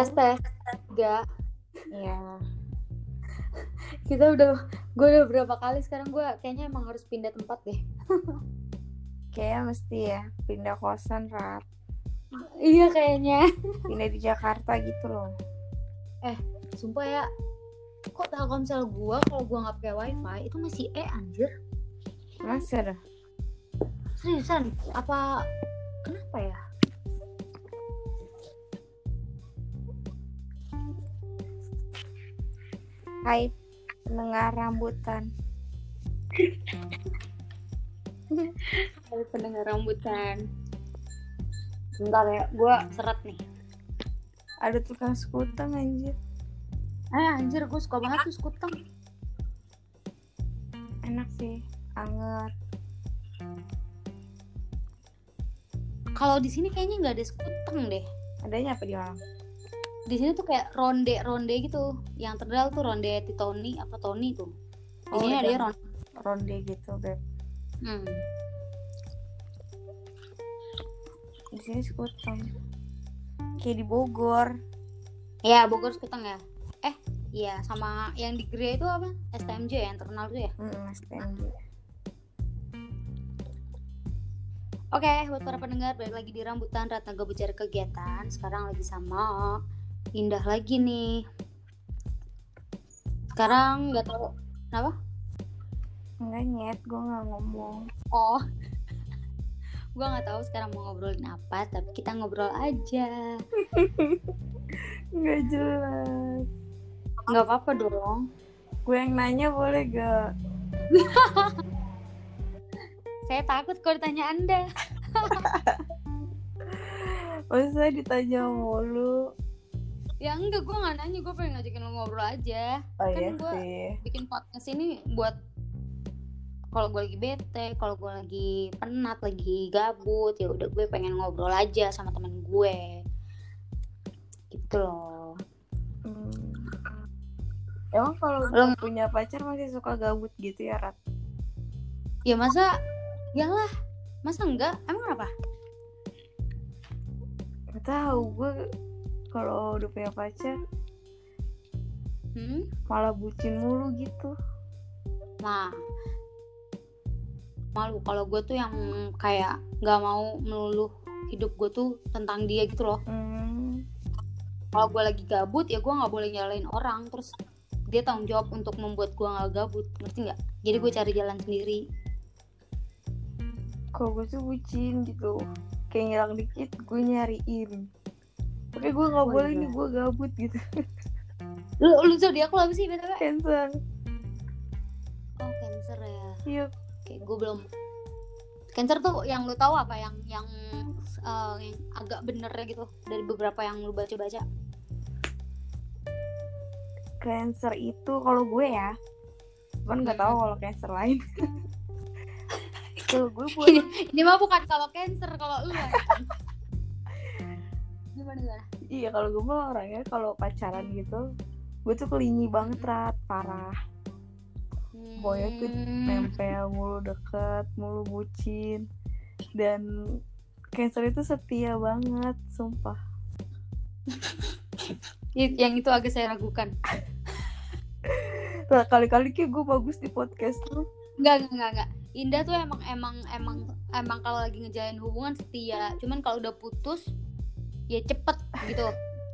tes tes enggak Iya. kita udah gue udah berapa kali sekarang gue kayaknya emang harus pindah tempat deh Kayaknya mesti ya pindah kosan, Rat. iya kayaknya Pindah di Jakarta gitu loh. sumpah ya kok telkomsel gue kalau gue nggak pakai wifi itu masih e anjir Masih ada. seriusan apa kenapa ya Hai pendengar rambutan. Ada pendengar rambutan bentar ya gue seret nih Ada tukang sekutang anjir. eh anjir gue suka banget tuh skuteng Enak sih. Anget. kalau di sini kayaknya nggak ada skuteng deh Adanya apa di Malang? Di sini tuh kayak ronde ronde gitu yang terkenal tuh ronde Titoni apa Tony tuh di Oh, sini ada. ada ronde Ronde gitu, Beb. hmm. Di sini sekutang. Kayak di Bogor. ya Bogor skuteng ya eh iya sama yang di Gria itu apa STMJ yang terkenal tuh ya Hmm, STMJ. Oke, buat para pendengar balik lagi di Rambutan Ratnaga Bicara Kegiatan. Sekarang lagi sama Indah lagi nih. Sekarang nggak tahu kenapa? Enggak nyet, gue nggak ngomong. Oh, gua nggak tahu sekarang mau ngobrolin apa, tapi kita ngobrol aja. Nggak jelas. Nggak apa-apa dong. Gue yang nanya boleh gak? Saya takut kalau ditanya Anda. Masa ditanya mulu? Ya enggak, gua nggak nanya. Gue pengen ngajakin lo ngobrol aja. Oh Kan iya sih. bikin podcast ini buat kalau gue lagi bete, kalau gue lagi penat, lagi gabut, ya udah gue pengen ngobrol aja sama temen gue. Gitu loh. Hmm. Emang kalau Lo- punya pacar masih suka gabut gitu ya, Rat? Ya masa, yalah, masa enggak? Emang kenapa? Gak tahu gue kalau udah punya pacar Hmm? malah bucin mulu gitu. Nah, malu kalau gue tuh yang kayak nggak mau melulu hidup gue tuh tentang dia gitu loh. Hmm. Kalau gue lagi gabut ya gue nggak boleh nyalain orang, terus dia tanggung jawab untuk membuat gue nggak gabut, ngerti nggak? Jadi gue cari jalan sendiri. Kalau gue tuh bucin gitu. Kayak ngilang dikit gue nyariin. Tapi gue nggak Oh, boleh nih gue gabut gitu. Lu lu zodiak lo apa sih btw? Cancer. Oh cancer ya. Iya. Kayak gue belum. Cancer tuh yang lu tahu apa yang yang eh, yang agak benernya gitu dari beberapa yang lu baca-baca. Cancer itu kalau gue ya. Cuman nggak tahu kalau cancer lain. kalau gue buat Ini mah bukan kalau cancer kalau lu Gimana gimana? Iya kalau gue mah orangnya kalau pacaran gitu gue tuh kelingi banget rat parah Boynya tuh Hmm. nempel mulu deket mulu bucin dan cancer itu setia banget sumpah yang itu agak saya ragukan. kali-kali kayak gue bagus di podcast lu Enggak, enggak, enggak, enggak. Indah tuh emang emang emang emang kalau lagi ngejalin hubungan setia. Cuman kalau udah putus ya cepet gitu.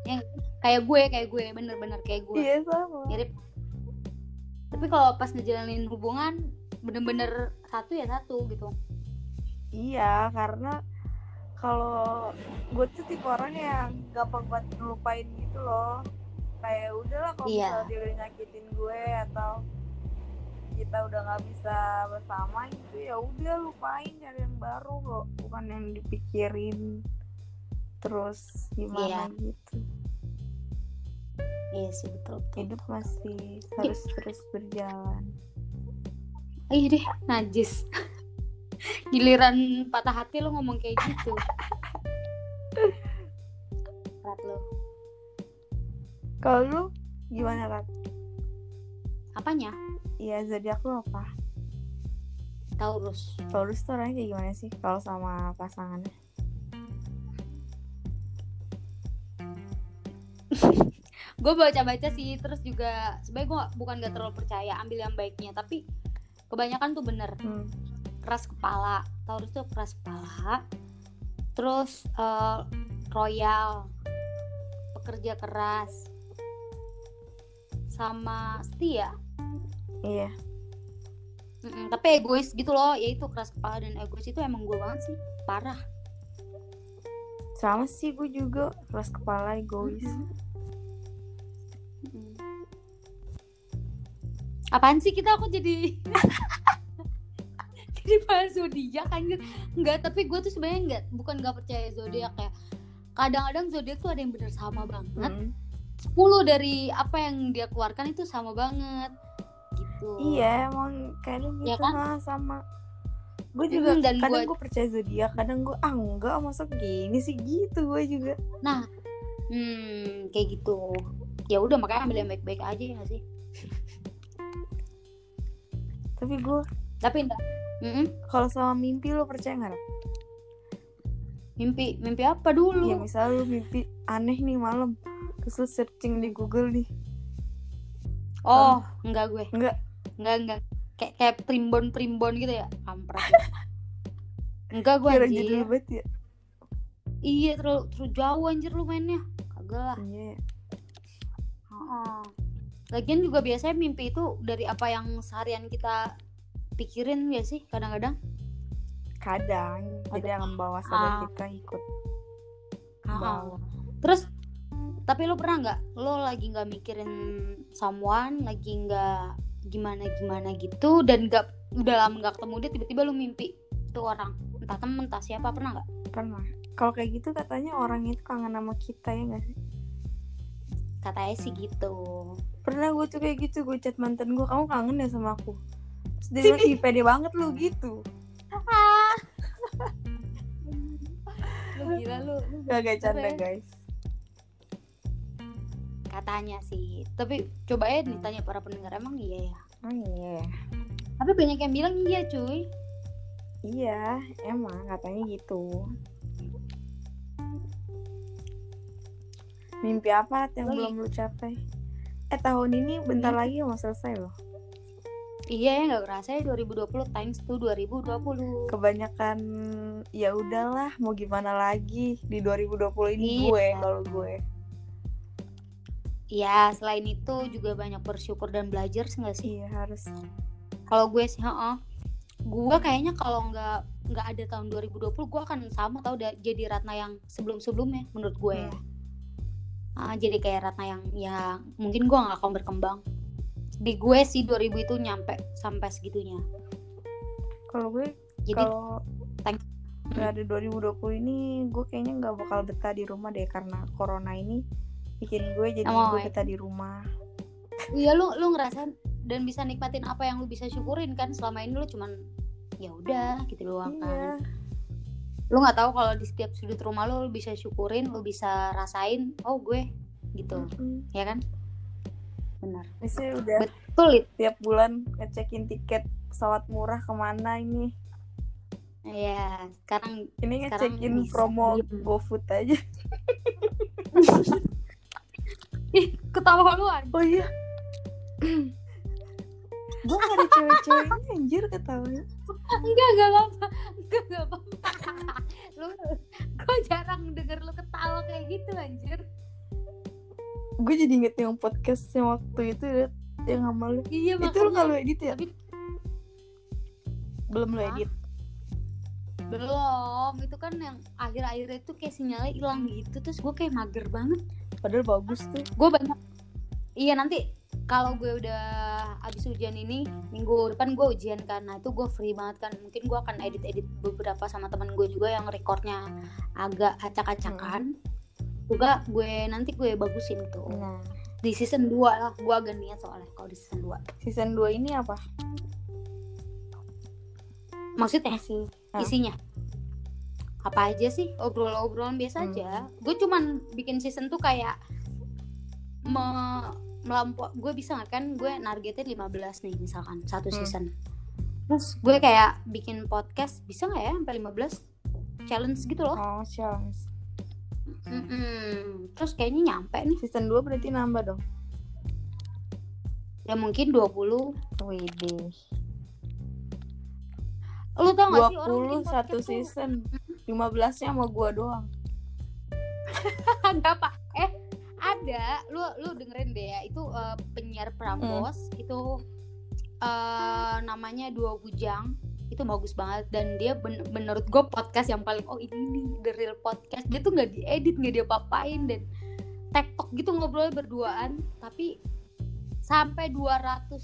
Yang kayak gue, kayak gue, bener-bener kayak gue. iya sama Mirip. Tapi kalau pas ngejalanin hubungan bener-bener satu ya satu gitu. iya karena kalau gue tuh tipe orang yang gampang banget ngelupain gitu loh kayak udahlah kalau Iya. misalnya dia udah nyakitin gue atau kita udah nggak bisa bersama gitu ya udah lupain cari yang baru loh bukan yang dipikirin terus gimana gitu Iya sih betul. betul. hidup masih harus terus berjalan Iya deh, najis. Giliran patah hati lo ngomong kayak gitu. Rat lo. kalau lu gimana Rat? Apanya? Iya zodiak lu apa? Taurus. Taurus tuh orangnya kayak gimana sih kalau sama pasangannya? Gue baca-baca sih terus juga sebenarnya gue bukan gak terlalu percaya ambil yang baiknya tapi kebanyakan tuh bener Hmm. keras kepala Taurus tuh keras kepala terus eh, royal pekerja keras sama setia Iya. Mm-mm, tapi egois gitu loh ya itu keras kepala dan egois itu emang gue banget sih parah Sama sih gue juga keras kepala egois. Mm-mm. Apaan sih kita aku jadi jadi bahas zodiak anjir enggak tapi gue tuh sebenarnya enggak bukan nggak percaya zodiak ya kadang-kadang zodiak tuh ada yang bener sama banget Hmm. 10 dari apa yang dia keluarkan itu sama banget gitu Iya emang kadang gitu Ya kan? ha, sama. Gue juga Mm, dan kadang gua- gue percaya zodiak, kadang gue ah enggak masa gini sih gitu gue juga. hmm kayak gitu ya udah makanya ambil yang baik-baik aja ya sih Tapi gue tapi enggak Mm-mm. kalau sama mimpi lo percaya nggak? Mimpi mimpi apa dulu Ya misalnya lo mimpi aneh nih malam, terus lo searching di Google nih, oh enggak gue enggak? enggak enggak kayak kayak primbon primbon gitu ya kampret enggak gue anjir judul banget ya. iya terlalu terlalu jauh anjir lu mainnya kagak lah Iya. Heeh. Lagian juga biasanya mimpi itu dari apa yang seharian kita pikirin ya sih kadang-kadang Kadang, jadi yang Ah. sadar kita ikut bawah. Terus tapi lo pernah nggak lo lagi nggak mikirin someone, lagi nggak gimana gimana gitu dan nggak udah lama nggak ketemu dia tiba-tiba lo mimpi tuh orang entah temen entah siapa pernah nggak? Pernah. Kalau kayak gitu katanya orang itu kangen sama kita ya nggak sih? Katanya sih gitu. Pernah gue tuh kayak gitu, gue chat mantan gue, kamu kangen ya sama aku? Terus dia bilang, "Ih, pede banget lu gitu. Lu gila lu. lu Gak gak canda Keren. guys. Katanya sih. Tapi coba ya ditanya para pendengar emang iya ya. Oh iya. Tapi banyak yang bilang iya cuy. Iya, emang katanya gitu. Mimpi apa yang Lagi. belum lu capai? Eh tahun ini bentar lagi mau selesai loh. Iya ya nggak kerasa ya 2020 times to 2020. Kebanyakan ya udahlah mau gimana lagi di 2020 ini Iya. gue kalau gue. Ya selain itu juga banyak bersyukur dan belajar sih nggak sih? Iya harus. Kalau gue sih, heeh. Gue kayaknya kalau nggak nggak ada tahun 2020, gue akan sama tau jadi Ratna yang sebelum-sebelumnya menurut gue ya. Ah, jadi kayak Ratna yang ya mungkin gue nggak akan berkembang. Di gue sih 2000 itu nyampe sampai segitunya. Kalau gue Jadi kalau thank- ada 2020 ini gue kayaknya nggak bakal betah di rumah deh karena corona ini bikin gue jadi Oh, gue iya. betah di rumah. iya lu lu ngerasain dan bisa nikmatin apa yang lu bisa syukurin kan selama ini lu cuman ya udah gitu doang Iya. kan. Lu nggak tahu kalau di setiap sudut rumah lu, lu bisa syukurin, lu bisa rasain, oh gue gitu, Mm. ya kan? Benar. Udah Betul itu. tiap bulan ngecekin tiket pesawat murah ke mana ini. Ya, sekarang Ini ngecekin promo diem. GoFood aja. ih ketawa lu aja. Oh iya. gue gak ada cewek-ceweknya anjir ketawanya. Enggak, enggak apa-apa. Enggak, enggak apa-apa. Lu gue jarang denger lu ketawa kayak gitu anjir. Gue jadi inget yang podcast yang waktu itu yang sama lu. Iya, Itu lu makanya. gak lu edit ya? Tapi- Belum lu edit. Belum, itu kan yang akhir-akhir itu kayak sinyalnya hilang gitu Terus gue kayak mager banget Padahal bagus tuh. Gue banyak Iya nanti kalau gue udah abis ujian ini Minggu depan gue ujian kan. Nah itu gue free banget kan. Mungkin gue akan edit-edit beberapa sama teman gue juga Yang recordnya agak acak-acakan. Juga gue nanti gue bagusin tuh. Nah, Di season 2 lah. Gue agak niat soalnya kalau di season 2 season 2 ini apa? Maksudnya? Masih. Ah. isinya? Apa aja sih? Obrolan-obrolan biasa Hmm. aja. Gue cuman bikin season tuh kayak me melampau gue bisa nggak kan gue nargetnya 15 nih misalkan satu Hmm. season. Terus gue kayak bikin podcast bisa nggak ya sampai 15 challenge gitu loh? Oh, challenge. Mm-mm. terus kayaknya nyampe nih. Season 2 berarti nambah dong? Ya mungkin 20 Widih. Lu tau gak sih orang bikin 21 podcast tuh- season 15 nya sama gua doang. Gak apa ada lu lu dengerin deh ya itu eh, penyiar Prambos itu eh namanya dua bujang itu bagus banget dan dia ben- menurut gue podcast yang paling oh ini nih the real podcast dia tuh nggak diedit nggak dia papain dan tektok gitu ngobrol berduaan tapi sampai 200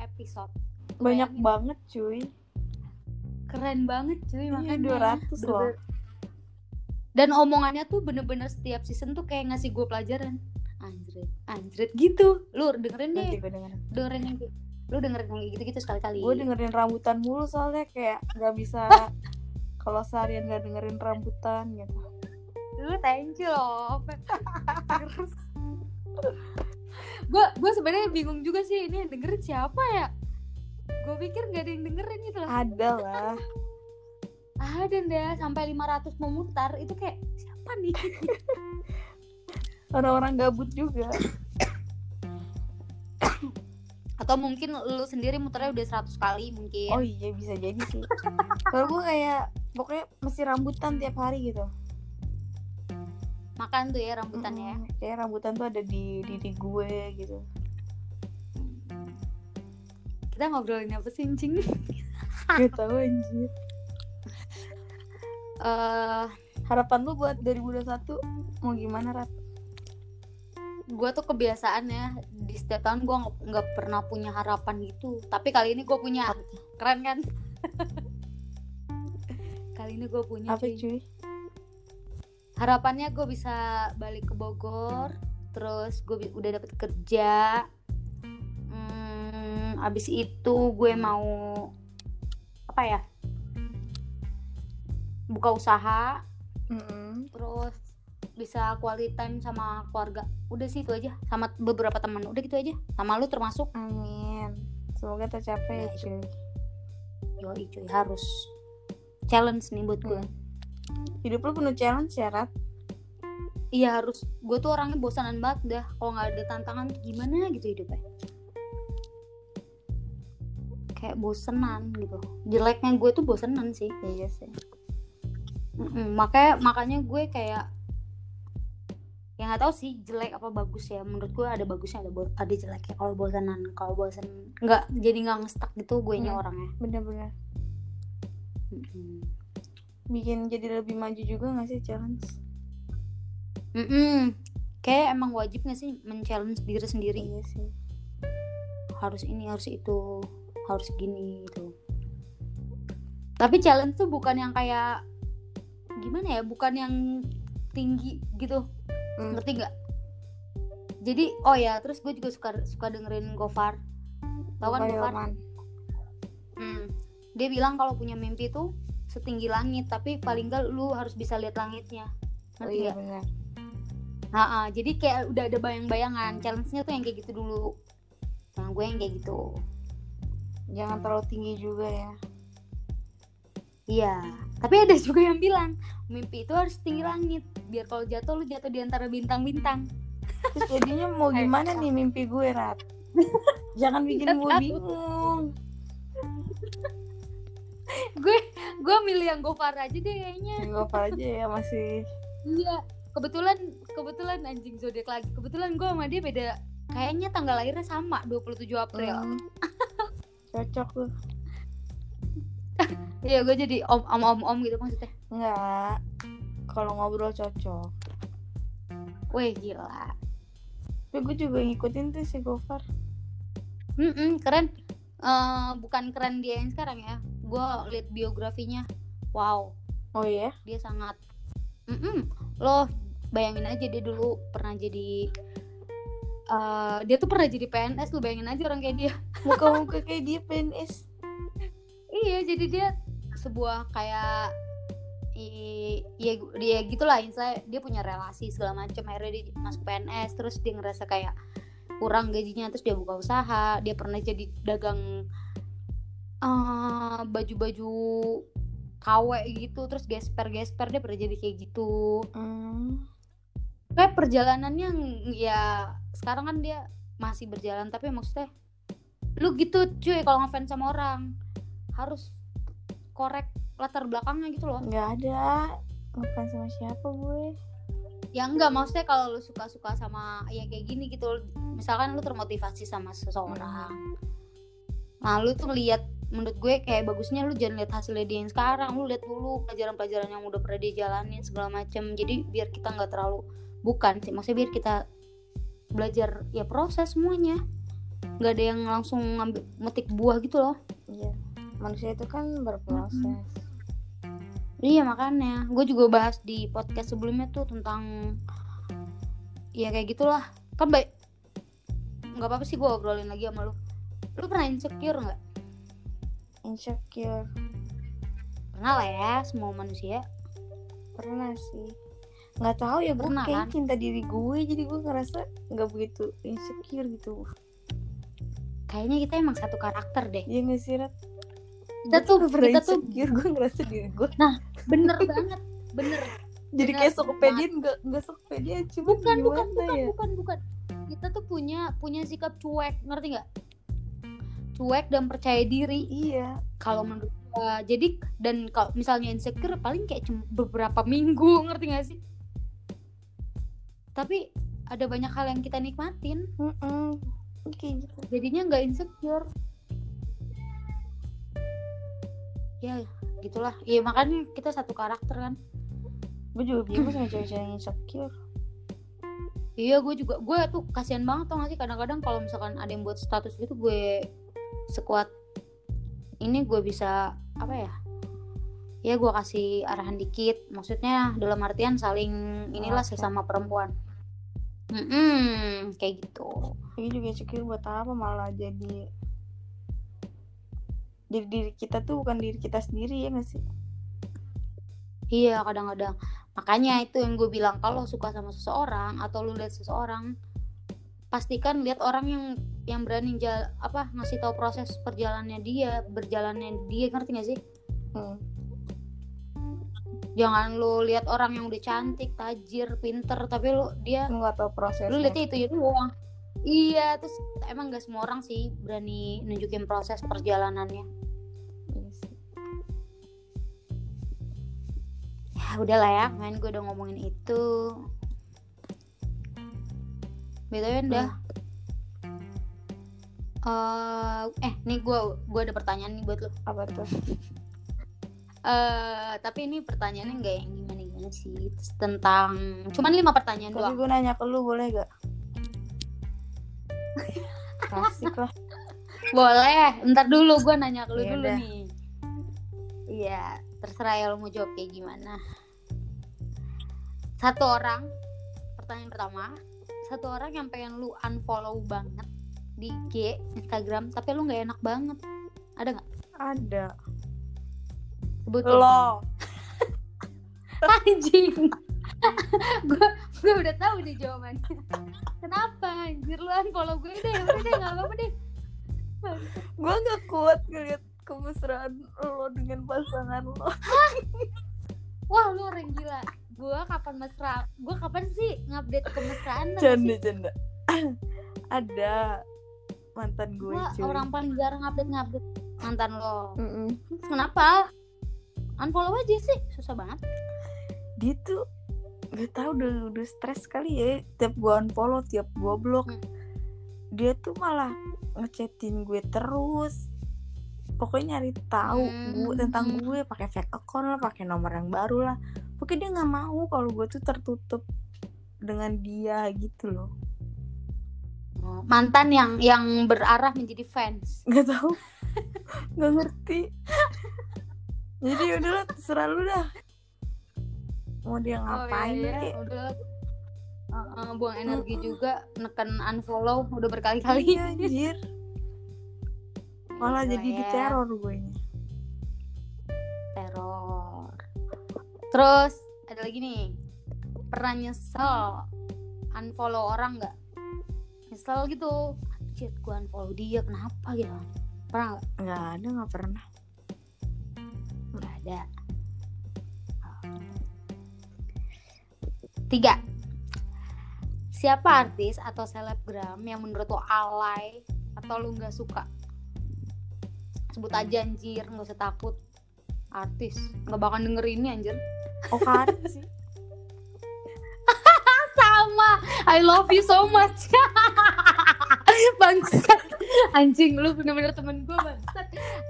episode banyak Bayangin. banget cuy keren banget cuy Iya, makanya 200 loh. Dan omongannya tuh bener-bener setiap season tuh kayak ngasih gue pelajaran. Anjrit anjrit gitu. Lu dengerin deh. Dengerin. Dengerin yang lu dengerin yang gitu-gitu sekali-kali. Gue dengerin rambutan mulu soalnya kayak nggak bisa kalau seharian nggak dengerin rambutan gitu. Lu thank you loh. Gue gue sebenarnya bingung juga sih ini yang dengerin siapa ya? Gue pikir gak ada yang dengerin gitu loh. Ada lah ada deh sampai 500 memutar itu kayak siapa nih? Orang-orang gabut juga. Atau mungkin lu sendiri muternya udah 100 kali mungkin. Oh iya bisa jadi sih. Kalau gue kayak pokoknya mesti rambutan tiap hari gitu. Makan tuh ya rambutannya ya. Mm-mm, kayak rambutan tuh ada di diri gue gitu. Kita ngobrolin apa sih cing gak tau anjir eh harapan lu buat 2021 mau gimana Rat? gue tuh kebiasaannya di setiap tahun gue nggak pernah punya harapan gitu. Tapi kali ini gue punya. Keren kan? Kali ini gue punya apa cuy. cuy? Harapannya gue bisa balik ke Bogor terus gue udah dapet kerja. Hmm, abis itu gue mau apa ya buka usaha Mm-mm. terus bisa quality time sama keluarga. Udah sih itu aja sama beberapa teman udah gitu aja sama lu termasuk. Amin. Semoga tercapai Nah, itu. cuy. Yoi cuy harus challenge nih buat gue hidup lu penuh challenge ya Rat? Iya harus. Gue tuh orangnya bosanan banget dah. Kalau nggak ada tantangan gimana gitu hidupnya. Kayak bosenan gitu. Jeleknya gue tuh bosenan sih. Iya sih Mm-mm, makanya makanya gue kayak ya nggak tahu sih jelek apa bagus ya. Menurut gue ada bagusnya ada bo- ada jeleknya. Kalau bosanan kalau bosan nggak jadi nggak ngestak gitu gue nya Hmm. orangnya. Bener-bener. Mm-mm. bikin jadi lebih maju juga gak sih challenge? Mm-mm. kayak emang wajib gak sih men-challenge diri sendiri? Iya sih. Harus ini harus itu harus gini gitu. Tapi challenge tuh bukan yang kayak gimana ya bukan yang tinggi gitu. Hmm. ngerti nggak? Jadi oh ya terus gue juga suka suka dengerin Gofar. Tau kan Gofar. Hmm. dia bilang kalau punya mimpi tuh setinggi langit tapi paling enggak lu harus bisa lihat langitnya. Oh ngerti iya nggak? benar. Ha-ha, jadi kayak udah ada bayang-bayangan. Challenge-nya tuh yang kayak gitu dulu. Nah gue yang kayak gitu. Jangan terlalu tinggi juga ya Iya, tapi ada juga yang bilang mimpi itu harus tinggi langit biar kalau jatuh lu jatuh di antara bintang-bintang. terus jadinya mau gimana nih mimpi gue Rat jangan bikin gue bingung gue gue milih yang Gofar aja deh kayaknya. Nggak apa aja ya masih Iya, kebetulan kebetulan anjing zodiak lagi. Kebetulan gue sama dia beda kayaknya tanggal lahirnya sama 27 April. Hmm. cocok tuh Iya, gue jadi om om om om gitu maksudnya. Enggak kalau ngobrol cocok Wih gila. tapi gue juga ngikutin tuh si Gofar Mm-mm, keren. Eh, bukan keren dia yang sekarang ya. Gue liat biografinya. Wow, oh iya dia sangat Mm-mm. lo bayangin aja dia dulu pernah jadi eh, dia tuh pernah jadi PNS lo bayangin aja orang kayak dia muka-muka kayak dia PNS iya jadi dia sebuah kayak i- ya dia gitulah misalnya dia punya relasi segala macam akhirnya dia masuk PNS terus dia ngerasa kayak kurang gajinya terus dia buka usaha dia pernah jadi dagang eh, baju-baju KW gitu terus gesper gesper dia pernah jadi kayak gitu Hmm. kayak perjalanannya ya sekarang kan dia masih berjalan tapi maksudnya lu gitu cuy kalau ngefans sama orang harus korek latar belakangnya gitu loh. Nggak ada. Ngefans sama siapa gue? Ya enggak maksudnya kalau lu suka-suka sama ya kayak gini gitu misalkan lu termotivasi sama seseorang nah lu tuh lihat menurut gue kayak bagusnya lu jangan lihat hasilnya dia yang sekarang lu lihat dulu pelajaran-pelajaran yang udah pernah dia jalanin segala macam jadi biar kita nggak terlalu bukan sih maksudnya biar kita belajar ya proses semuanya. Nggak ada yang langsung ngambil metik buah gitu loh. Iya manusia itu kan berproses Iya makanya, gue juga bahas di podcast sebelumnya tuh tentang ya kayak gitulah. Kan baik, nggak apa-apa sih gue obrolin lagi sama lu. Lu pernah insecure nggak? insecure Pernah lah ya, semua manusia. pernah sih nggak tahu ya gue Pernah, kayak kan? cinta diri gue jadi gue ngerasa nggak begitu insecure gitu Kayaknya kita emang satu karakter deh. ya nggak sih Rat? Kita tuh- kita tuh- gue ngerasa diri gue Bener banget, bener. jadi Bener, kayak sokopedian nggak nggak sokopedian cuma Bukan, bukan, bukan, ya bukan, bukan. Kita tuh punya punya sikap cuek, ngerti nggak? Cuek dan percaya diri. iya kalau menurut gua jadi dan kalau misalnya insecure paling kayak beberapa minggu ngerti gak sih tapi ada banyak hal yang kita nikmatin Mm-mm. kayak gitu jadinya nggak insecure ya gitulah. Ya makanya kita satu karakter kan. Gue juga bingung sama cewek-cewek yang insecure. Iya gue juga gue tuh kasihan banget tau gak sih? Kadang-kadang kalau misalkan ada yang buat status gitu gue sekuat ini gue bisa apa ya? Ya gue kasih arahan dikit. Maksudnya dalam artian saling inilah Oke. sesama perempuan. Mm-mm, kayak gitu. Ini juga insecure buat apa? Malah jadi jadi diri kita tuh bukan diri kita sendiri ya gak sih? Iya kadang-kadang. Makanya itu yang gue bilang kalau suka sama seseorang atau lu lihat seseorang pastikan lihat orang yang yang berani jal apa ngasih tahu proses perjalanannya dia berjalannya dia ngerti gak sih? Hmm. jangan lu lihat orang yang udah cantik tajir pinter tapi lu dia nggak tahu prosesnya. lu lihatnya itu itu doang. Iya terus emang gak semua orang sih berani nunjukin proses perjalanannya udahlah ya main gue udah ngomongin itu. Btw udah. Eh, eh nih gue gue ada pertanyaan nih buat lo apa tuh? Eh tapi ini pertanyaannya nggak yang gimana gimana sih tentang cuman lima pertanyaan tapi doang. gue nanya ke lu boleh gak asik lah. Boleh ntar dulu gue nanya ke lu Ya dulu udah. nih. Iya terserah ya lo mau jawab kayak gimana. Satu orang pertanyaan pertama satu orang yang pengen lu unfollow banget di IG Instagram tapi lu nggak enak banget. Ada nggak? Ada. Sebutin lo. Anjing. Gue gue udah tahu nih jawabannya. Kenapa anjir? Lu unfollow gue deh udah deh nggak apa-apa deh. Gue gak kuat ngeliat kemesraan lo dengan pasangan lo. Wah. Lu orang gila. Gue kapan mesra gue kapan sih ngupdate kemesraan canda canda. Ada mantan gue Gua cuy. orang paling jarang update ngupdate mantan lo. Mm-mm. Terus kenapa? Unfollow aja sih susah banget. Dia tuh gak tau udah udah stres kali ya. Tiap gue unfollow tiap gue blok. Hmm. dia tuh malah ngechatin gue terus pokoknya nyari tahu Hmm. gue tentang gue pakai fake account lah pakai nomor yang baru lah. Pokoknya dia nggak mau kalau gue tuh tertutup dengan dia gitu loh. Mantan yang yang berarah menjadi fans. Nggak tahu. Nggak ngerti. Jadi udahlah terserah lu dah. Mau dia ngapain oh, iya, iya. udah Uh, uh, buang energi juga neken unfollow udah berkali-kali. Iya anjir malah gitu jadi ya. diteror gue. Teror. Terus ada lagi nih. Pernah nyesel unfollow orang nggak? Nyesel gitu. Chat gue unfollow dia kenapa gitu? Pernah nggak? Nggak ada nggak pernah. Nggak ada. Oh. Tiga. Siapa artis atau selebgram yang menurut lo alay atau lu nggak suka? Sebut aja anjir nggak usah takut. Artis nggak bakal denger ini anjir. Oh sih. Sama I love you so much. Bangsat. Anjing lu bener-bener temen gue bangsat.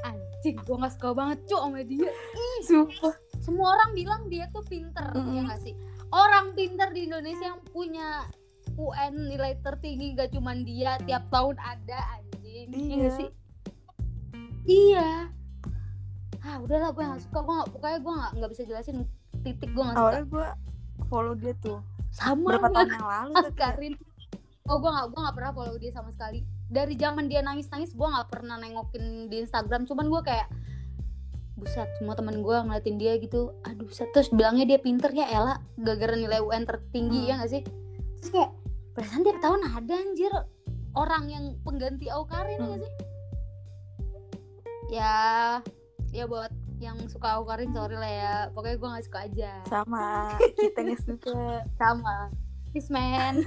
Anjing gue gak suka banget cuy sama dia. Ih sumpah. semua orang bilang dia tuh pinter Mm-mm. ya gak sih? Orang pinter di Indonesia yang punya UN nilai tertinggi gak cuman dia tiap tahun ada anjing. Iya Iya. nggak sih iya. Ah udahlah gue gak suka. Gue gak, pokoknya gue gak, nggak bisa jelasin titik gue gak suka. Awalnya gue follow dia tuh sama berapa tahun yang lalu ya. Karin. Oh gue gak gue gak pernah follow dia sama sekali. Dari zaman dia nangis nangis gue gak pernah nengokin di Instagram. Cuman gue kayak buset semua temen gue ngeliatin dia gitu. Aduh buset. Terus bilangnya dia pinter ya Ella. Gara-gara nilai UN tertinggi Hmm. ya gak sih? Terus kayak perasaan tiap tahun ada anjir. Orang yang pengganti Aukarin ya Hmm. gak sih ya ya buat yang suka Aukarin sorry lah ya. Pokoknya gue gak suka aja. Sama kita nggak suka. Sama. Peace man.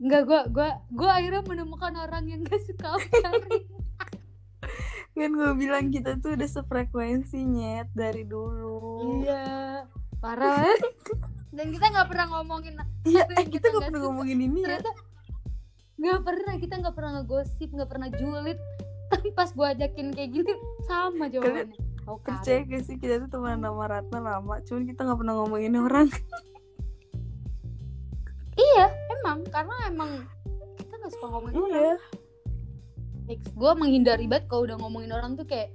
Enggak, gue gua, gua akhirnya menemukan orang yang gak suka Aukarin kan gue bilang kita tuh udah sefrekuensi nyet dari dulu. Iya. Parah Dan kita gak pernah ngomongin iya eh kita nggak nggak pernah ngomongin ini ya Ternyata Gak pernah, kita gak pernah ngegosip Gak pernah julid. Tapi pas gue ajakin kayak gini Sama jawabannya. Aukarin percaya gak sih kita tuh teman sama Ratna lama cuman kita nggak pernah ngomongin orang? Iya, emang Karena emang Kita gak suka ngomongin orang. Iya fix gue menghindari banget kalau udah ngomongin orang tuh kayak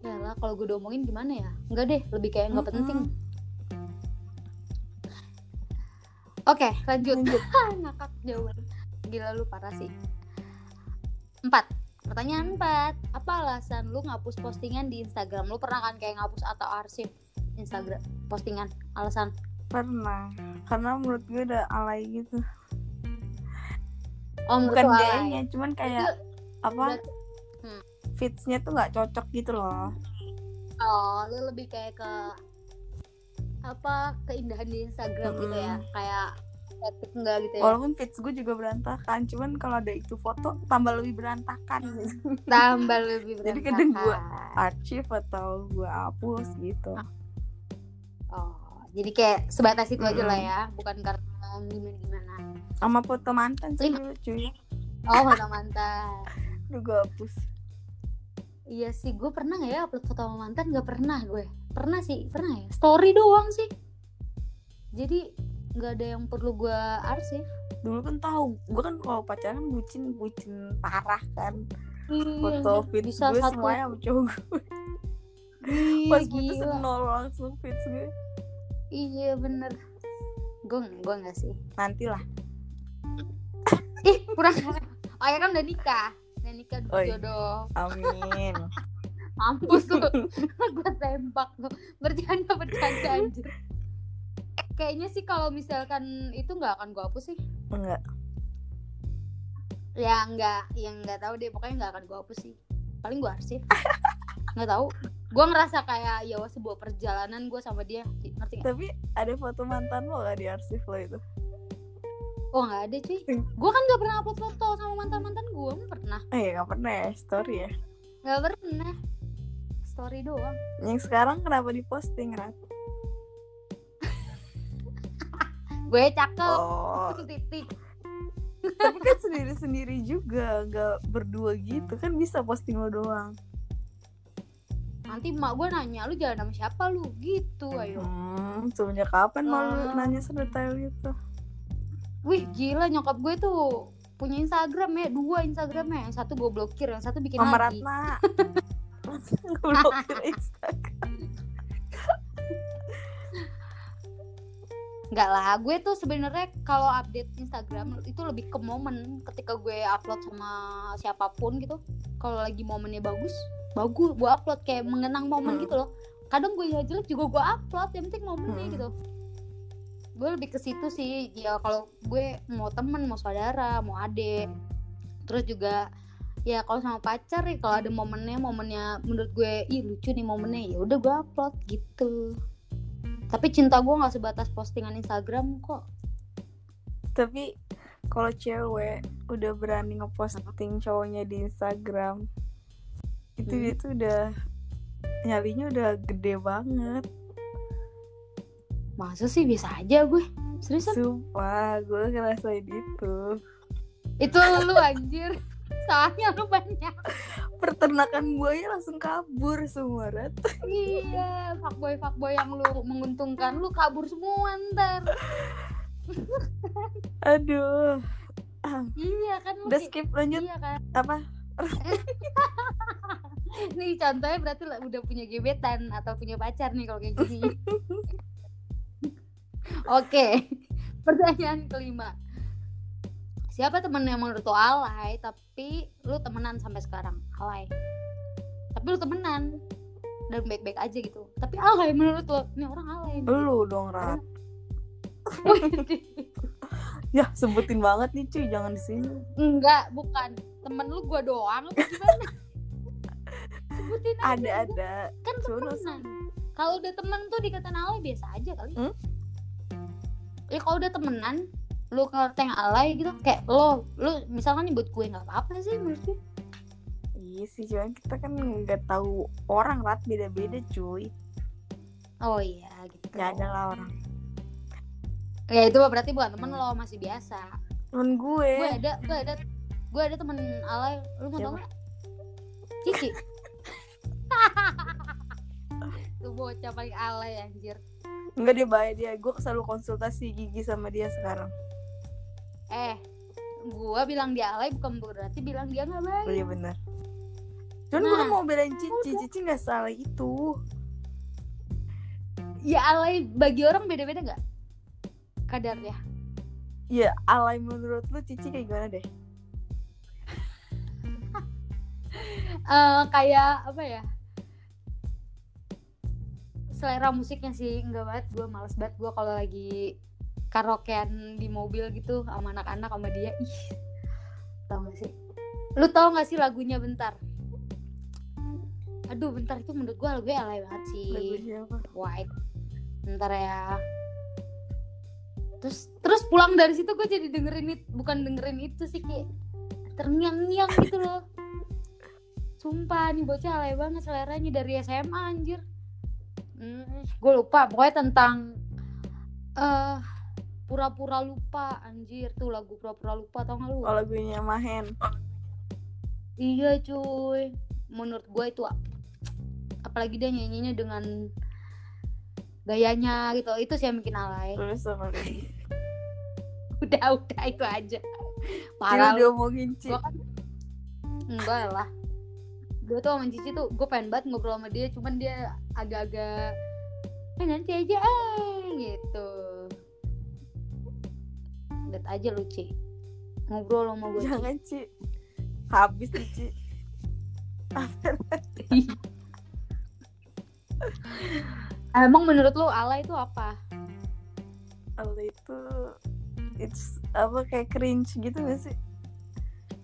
ya lah kalau gue udah ngomongin gimana ya? Enggak deh lebih kayak nggak Mm-mm. penting. Oke lanjut. Lanjut. ngakak jawaban gila lu parah sih. Empat. Pertanyaan empat. Apa alasan lu ngapus postingan di Instagram? Lu pernah kan kayak ngapus atau arsip Instagram postingan? Alasan? Pernah. Karena menurut gue udah alay gitu. Oh bukan gayanya cuman kayak apa? Berarti- fitsnya tuh nggak cocok gitu loh. Oh, lu lebih kayak ke apa? Keindahan di Instagram gitu ya, kayak estetik enggak gitu ya? walaupun fits gue juga berantakan cuman kalau ada itu foto tambah lebih berantakan gitu Tambah lebih Jadi kadang berantakan. gua- archive atau gue hapus gitu Oh, jadi kayak sebatas itu aja Mm-mm. lah ya, bukan karena gimana gimana. sama foto mantan sih Lima. dulu cuy Oh, foto mantan. Udah gue hapus Iya sih, gue pernah nggak ya upload foto sama mantan? Gak pernah gue. Pernah sih, pernah ya. Story doang sih. Jadi nggak ada yang perlu gue arsip. dulu kan tahu gue kan kalau pacaran bucin bucin parah kan Iya, foto fits bisa gue satu- semuanya sama cowok gue Iya, pas putus nol langsung fits gue Iya bener. Gue gue nggak sih. nanti lah Ih kurang. Oh ya kan udah nikah. Udah nikah Oi. jodoh. amin Mampus lu. gue tembak lu. Bercanda bercanda anjir. Kayaknya sih kalau misalkan itu nggak akan gue hapus sih. enggak Ya nggak, yang nggak tahu deh. Pokoknya nggak akan gue hapus sih. Paling gue arsip. Nggak tahu. Gue ngerasa kayak ya sebuah perjalanan gue sama dia. Ngerti nggak? tapi ada foto mantan lo gak di arsip lo itu Oh nggak ada cuy. Gue kan nggak pernah upload foto sama mantan mantan gue. Pernah. eh gak pernah ya story ya Nggak pernah. Story doang. yang sekarang kenapa diposting Rat? Gue cakep. oh Titik. tapi kan sendiri sendiri juga nggak berdua gitu kan bisa posting lo doang Nanti emak gue nanya lu jalan sama siapa lu gitu ayo. hmm, semenjak kapan mau lu Oh. nanya sedetail itu Wih gila nyokap gue tuh punya Instagram ya dua Instagramnya yang satu gue blokir yang satu bikin Mama lagi. Ratna ngeblokir Instagram Enggak lah, gue tuh sebenarnya kalau update Instagram itu lebih ke momen ketika gue upload sama siapa pun gitu. Kalau lagi momennya bagus, bagus gue upload kayak mengenang momen Hmm. gitu loh. Kadang gue ya jelek juga gue upload, yang penting momennya Hmm. gitu. Gue lebih ke situ sih. Ya kalau gue mau temen, mau saudara, mau adik. Terus juga ya kalau sama pacar ya kalau ada momennya momennya menurut gue ih lucu nih momennya ya udah gue upload gitu tapi cinta gue nggak sebatas postingan Instagram kok. Tapi kalau cewek udah berani ngeposting cowoknya di Instagram itu Hmm. dia tuh udah nyalinya udah gede banget. Masa sih biasa aja gue? Seriusan? Sumpah gue ngerasain itu. Itu lu anjir soalnya lu banyak. Peternakan buaya langsung kabur semua Rat. iya fuckboy fuckboy yang lu menguntungkan. Lu kabur semua ntar. Aduh. Iya kan udah skip lanjut. Iya kan? Apa? Nih contohnya berarti lah udah punya gebetan atau punya pacar nih kalau kayak gini. Oke pertanyaan kelima siapa temen yang menurut lo alay tapi lu temenan sampai sekarang? Alay. Tapi lu temenan dan baik-baik aja gitu. Tapi alay menurut lo. Ini orang alay nih. lu dong Rat ya sebutin banget nih cuy. Jangan di sini. Enggak bukan. Temen lu gua doang. Gimana? Sebutin aja. Ada ada kan temenan. kalau udah temen tuh dikatain alay biasa aja kali. Hmm? ya kalau udah temenan lu ngatain alay gitu kayak lo lu misalkan nih buat gue nggak apa-apa sih menurut gue iya sih cuman kita kan nggak tahu orang Rat beda-beda cuy. Oh iya gitu. Ya ada lah orang. Ya itu berarti bukan temen lo masih biasa. Temen gue. Gue ada gue ada gue ada temen alay lu mau tau nggak? Cici. Tuh bocah paling alay anjir. Enggak dia bayar dia gue selalu konsultasi gigi sama dia sekarang eh gue bilang dia alay bukan berarti bilang dia nggak baik. Oh iya benar. Cuman gue Nah, mau belain Cici Cici nggak salah itu. Ya alay bagi orang beda-beda nggak? Kadarnya. Ya alay menurut lu Cici kayak gimana deh? Eh kayak apa ya? Selera musiknya sih enggak banget. Gue males banget. Gue kalau lagi karaokean di mobil gitu sama anak-anak sama dia. Ih tau gak sih? Lu tau gak sih lagunya bentar? Aduh bentar itu menurut gue lagunya alay banget sih. Lagu siapa? White. Bentar ya. Terus terus pulang dari situ gue jadi dengerin itu bukan dengerin itu sih kayak terngiang-ngiang gitu loh. Sumpah nih bocah alay banget seleranya dari SMA anjir. Hmm, gue lupa pokoknya tentang eh pura-pura lupa anjir. Tuh lagu pura-pura lupa tau gak lu? Oh lagunya Mahen. Iya cuy. Menurut gue itu apalagi dia nyanyinya dengan gayanya gitu. Itu sih yang bikin alay. Terus lagi? Udah udah itu aja. Parah lu. omongin Ci. Kan enggak lah. Gue tuh sama Cici tuh gue pengen banget ngobrol sama dia cuman dia agak-agak eh nanti aja eh gitu lihat aja lu Ci. Ngobrol sama gue jangan Ci. Habis nih Ci. Emang menurut lu alay itu apa? Alay itu it's apa kayak cringe gitu gak sih?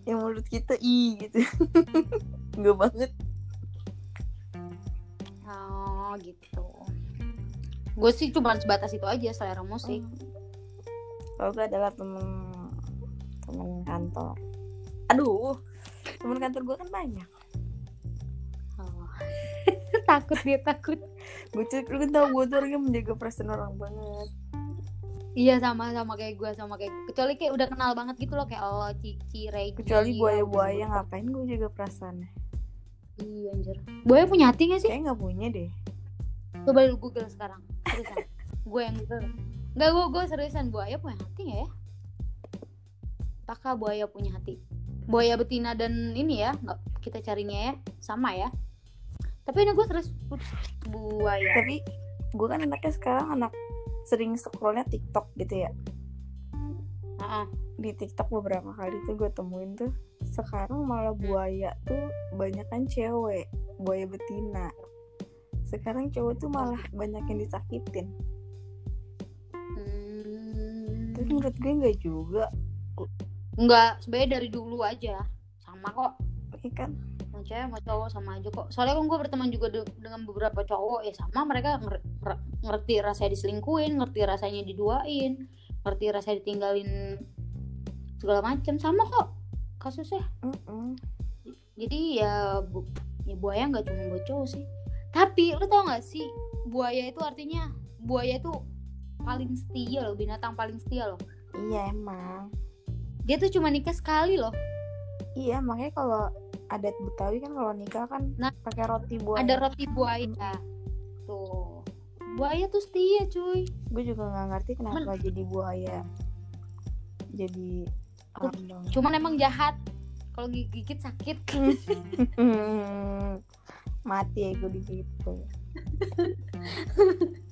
Yang menurut kita i gitu. Enggak banget. Oh gitu. Gue sih cuma sebatas itu aja selera musik kalau gue adalah temen temen kantor. Aduh temen kantor gue kan banyak. Oh. takut dia takut. Gue cek lu kan tau gue tuh orangnya menjaga perasaan orang banget. Iya sama sama kayak gue sama kayak kecuali kayak udah kenal banget gitu loh kayak lo Cici Regi kecuali ya, buaya-buaya ngapain gue jaga perasaannya? Iya anjir. Buaya punya hati gak sih? Kayak nggak punya deh. Coba lu google sekarang. Seriusan gue yang google nggak gue gue seriusan buaya punya hati gak ya? Apakah buaya punya hati. Buaya betina dan ini ya nggak kita carinya ya sama ya. Tapi ini gue serius buaya. Tapi gue kan anaknya sekarang anak sering scrollnya TikTok gitu ya. Heeh. di TikTok beberapa kali tuh gue temuin tuh sekarang malah buaya tuh banyak kan cewek buaya betina. Sekarang cowok tuh malah banyak yang disakitin. Hmm. Tapi menurut gue nggak juga. Enggak, sebenarnya dari dulu aja. Sama kok. Iya kan? Cewek mau cowok sama aja kok. Soalnya kan gue berteman juga de- dengan beberapa cowok. Ya sama mereka nger- nger- ngerti rasanya diselingkuin ngerti rasanya diduain ngerti rasanya ditinggalin segala macam sama kok kasusnya. Mm-mm. jadi ya bu ya buaya nggak cuma buat cowok sih. Tapi lu tau gak sih? Buaya itu artinya buaya itu paling setia loh binatang paling setia loh. Iya emang. Dia tuh cuma nikah sekali loh. Iya makanya kalau adat Betawi kan kalau nikah kan Nah, pakai roti buaya. ada roti buaya. Tuh. Buaya tuh setia cuy. Gue juga nggak ngerti kenapa jadi buaya. Jadi dong cuman emang jahat. Kalau gigit sakit. Mati ya gue digigit buaya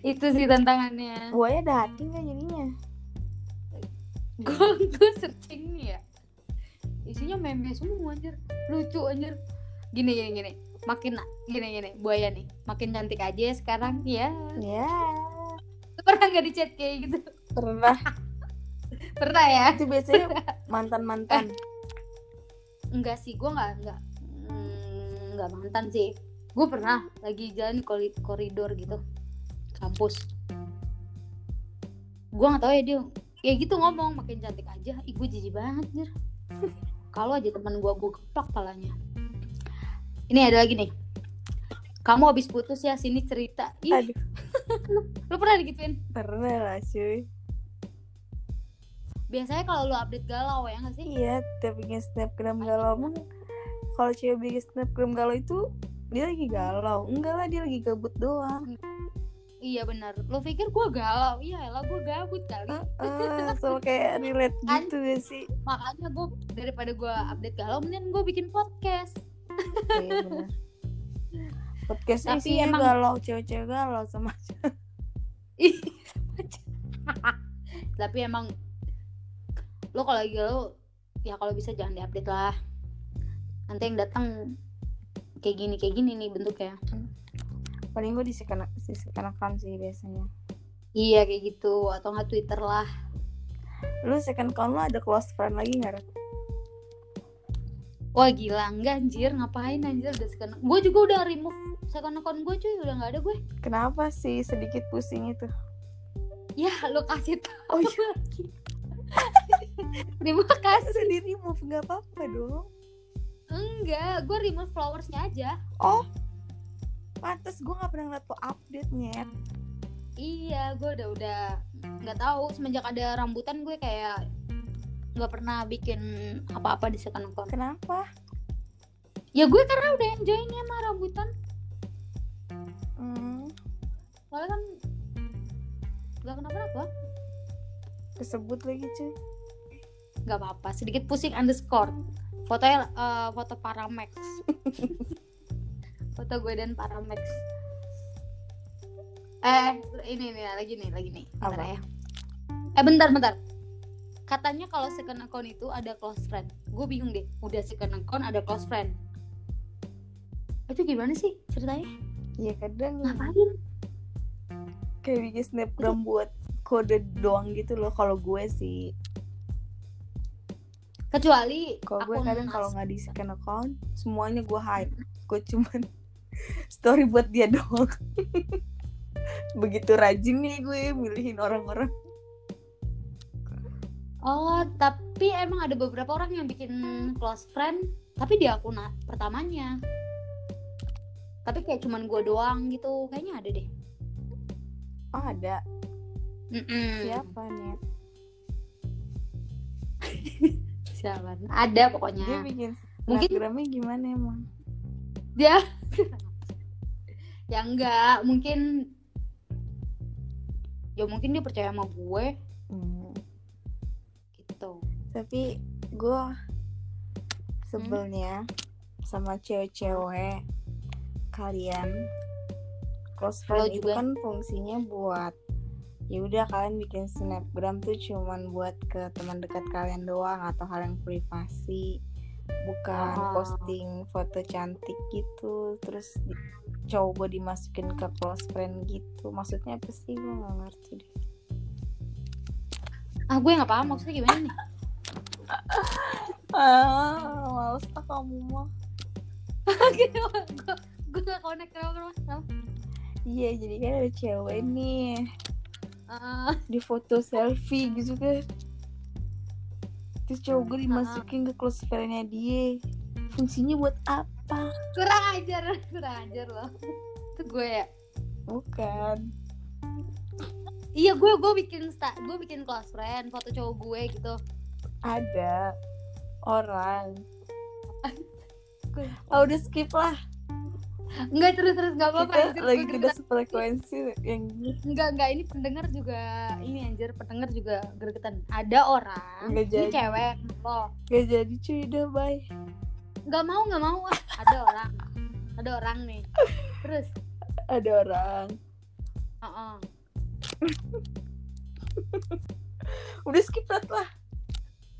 itu sih tantangannya. Buaya ada hati nggak jadinya? Gue gue searching nih ya. Isinya meme semua anjir. Lucu anjir. Gini gini gini. Makin gini gini. Buaya nih. Makin cantik aja sekarang ya. Ya. Lu pernah nggak di chat kayak gitu? Pernah. Pernah ya? Itu biasanya mantan mantan enggak sih. Gue nggak nggak. Mm, nggak mantan sih. Gue pernah lagi jalan koridor gitu kampus. Gue nggak tahu ya dia ya gitu ngomong makin cantik aja. Ibu jijik banget jir. Kalau aja teman gue gue keplak palanya. Ini ada lagi nih. Kamu habis putus ya sini cerita. Ih aduh. lu pernah digituin? Pernah lah cuy. Biasanya kalau lu update galau ya nggak sih? Iya tiap bikin snapgram galau. Mah kalau cewek bikin snapgram galau itu dia lagi galau. Enggak lah dia lagi gabut doang iya benar. Lu pikir gue galau? Iya lah gue gabut kali. Ah, sama kayak relate Kan? gitu gak sih? makanya gue daripada gue update galau mending gue bikin podcast. Iya bener. Podcastnya Tapi isinya emang- galau, cewek-cewek galau sama tapi emang lo kalau lagi galau ya kalau bisa jangan diupdate lah. Nanti yang datang kayak gini kayak gini nih bentuknya paling gue disikanak disikaнаkan sih biasanya. iya kayak gitu. Atau nggak twitter lah. Lu second account lu ada close friend lagi nggak? Wah gila. Enggak anjir. Ngapain anjir? Udah second gue juga udah remove second account gue cuy. Udah nggak ada gue. Kenapa sih sedikit pusing itu? ya lo kasih tau Oh iya, lagi. Terima kasih. udah di remove nggak apa-apa dong. enggak. Gue remove flowersnya aja. Oh, pantas gue nggak pernah ngeliat lo update nyet. Iya, gue udah udah nggak tahu semenjak ada rambutan gue kayak nggak pernah bikin apa-apa di second account. Kenapa? Ya gue karena udah enjoy nih sama rambutan. Hmm, Soalnya kan nggak kenapa-napa. kesebut lagi cuy. Nggak apa-apa. Sedikit pusing underscore. Fotonya eh, foto Paramex. foto gue dan Paramex. Eh, ini nih lagi nih, lagi nih. Bentar Apa? ya. Eh, bentar, bentar. Katanya kalau second account itu ada close friend. Gue bingung deh. Udah second account ada close friend. Itu gimana sih ceritanya? Ya kadang Ngapain? kayak bikin snapgram buat kode doang gitu loh kalau gue sih. Kecuali Kalau gue akun kadang kalau nggak di second account semuanya gue hide. Gue cuman story buat dia doang. Begitu rajin nih gue milihin orang-orang. Oh, tapi emang ada beberapa orang yang bikin close friend, tapi di akun pertamanya. Tapi kayak cuman gue doang gitu, kayaknya ada deh. Oh ada Mm-mm. siapa nih? Siapa? Ada Dia pokoknya. bikin Mungkin- snapgramnya gimana emang? Dia ya enggak, mungkin ya mungkin dia percaya sama gue Hmm, gitu. Tapi gue sebelnya sama cewek-cewek kalian close Lo friend itu juga. kan fungsinya buat ya udah kalian bikin snapgram tuh cuman buat ke teman dekat kalian doang atau hal yang privasi bukan Ah. posting foto cantik gitu terus di, coba dimasukin ke close friend gitu. Maksudnya apa sih? Gue nggak ngerti deh. Ah, gue nggak paham maksudnya gimana nih? ah males lah kamu mah. Gue gak connect kenapa kenapa iya jadi kan ada cewek nih. Ah, di foto selfie gitu kan. Terus cowok gue dimasukin ke close friend-nya dia. Fungsinya buat apa kurang ajar kurang ajar loh. Itu gue ya. Bukan. Iya gue gue bikin sta gue bikin close friend foto cowok gue gitu. Ada orang. Oh udah skip lah. Enggak terus terus nggak apa-apa kita anjir, lagi tidak sefrekuensi yang enggak enggak ini pendengar juga ini anjir pendengar juga gregetan. Ada orang Nggak ini jadi. cewek loh gak jadi cuy udah bye nggak mau nggak mau. Ah. ada orang. Ada orang nih. Terus? Ada orang. Uh udah skip lah.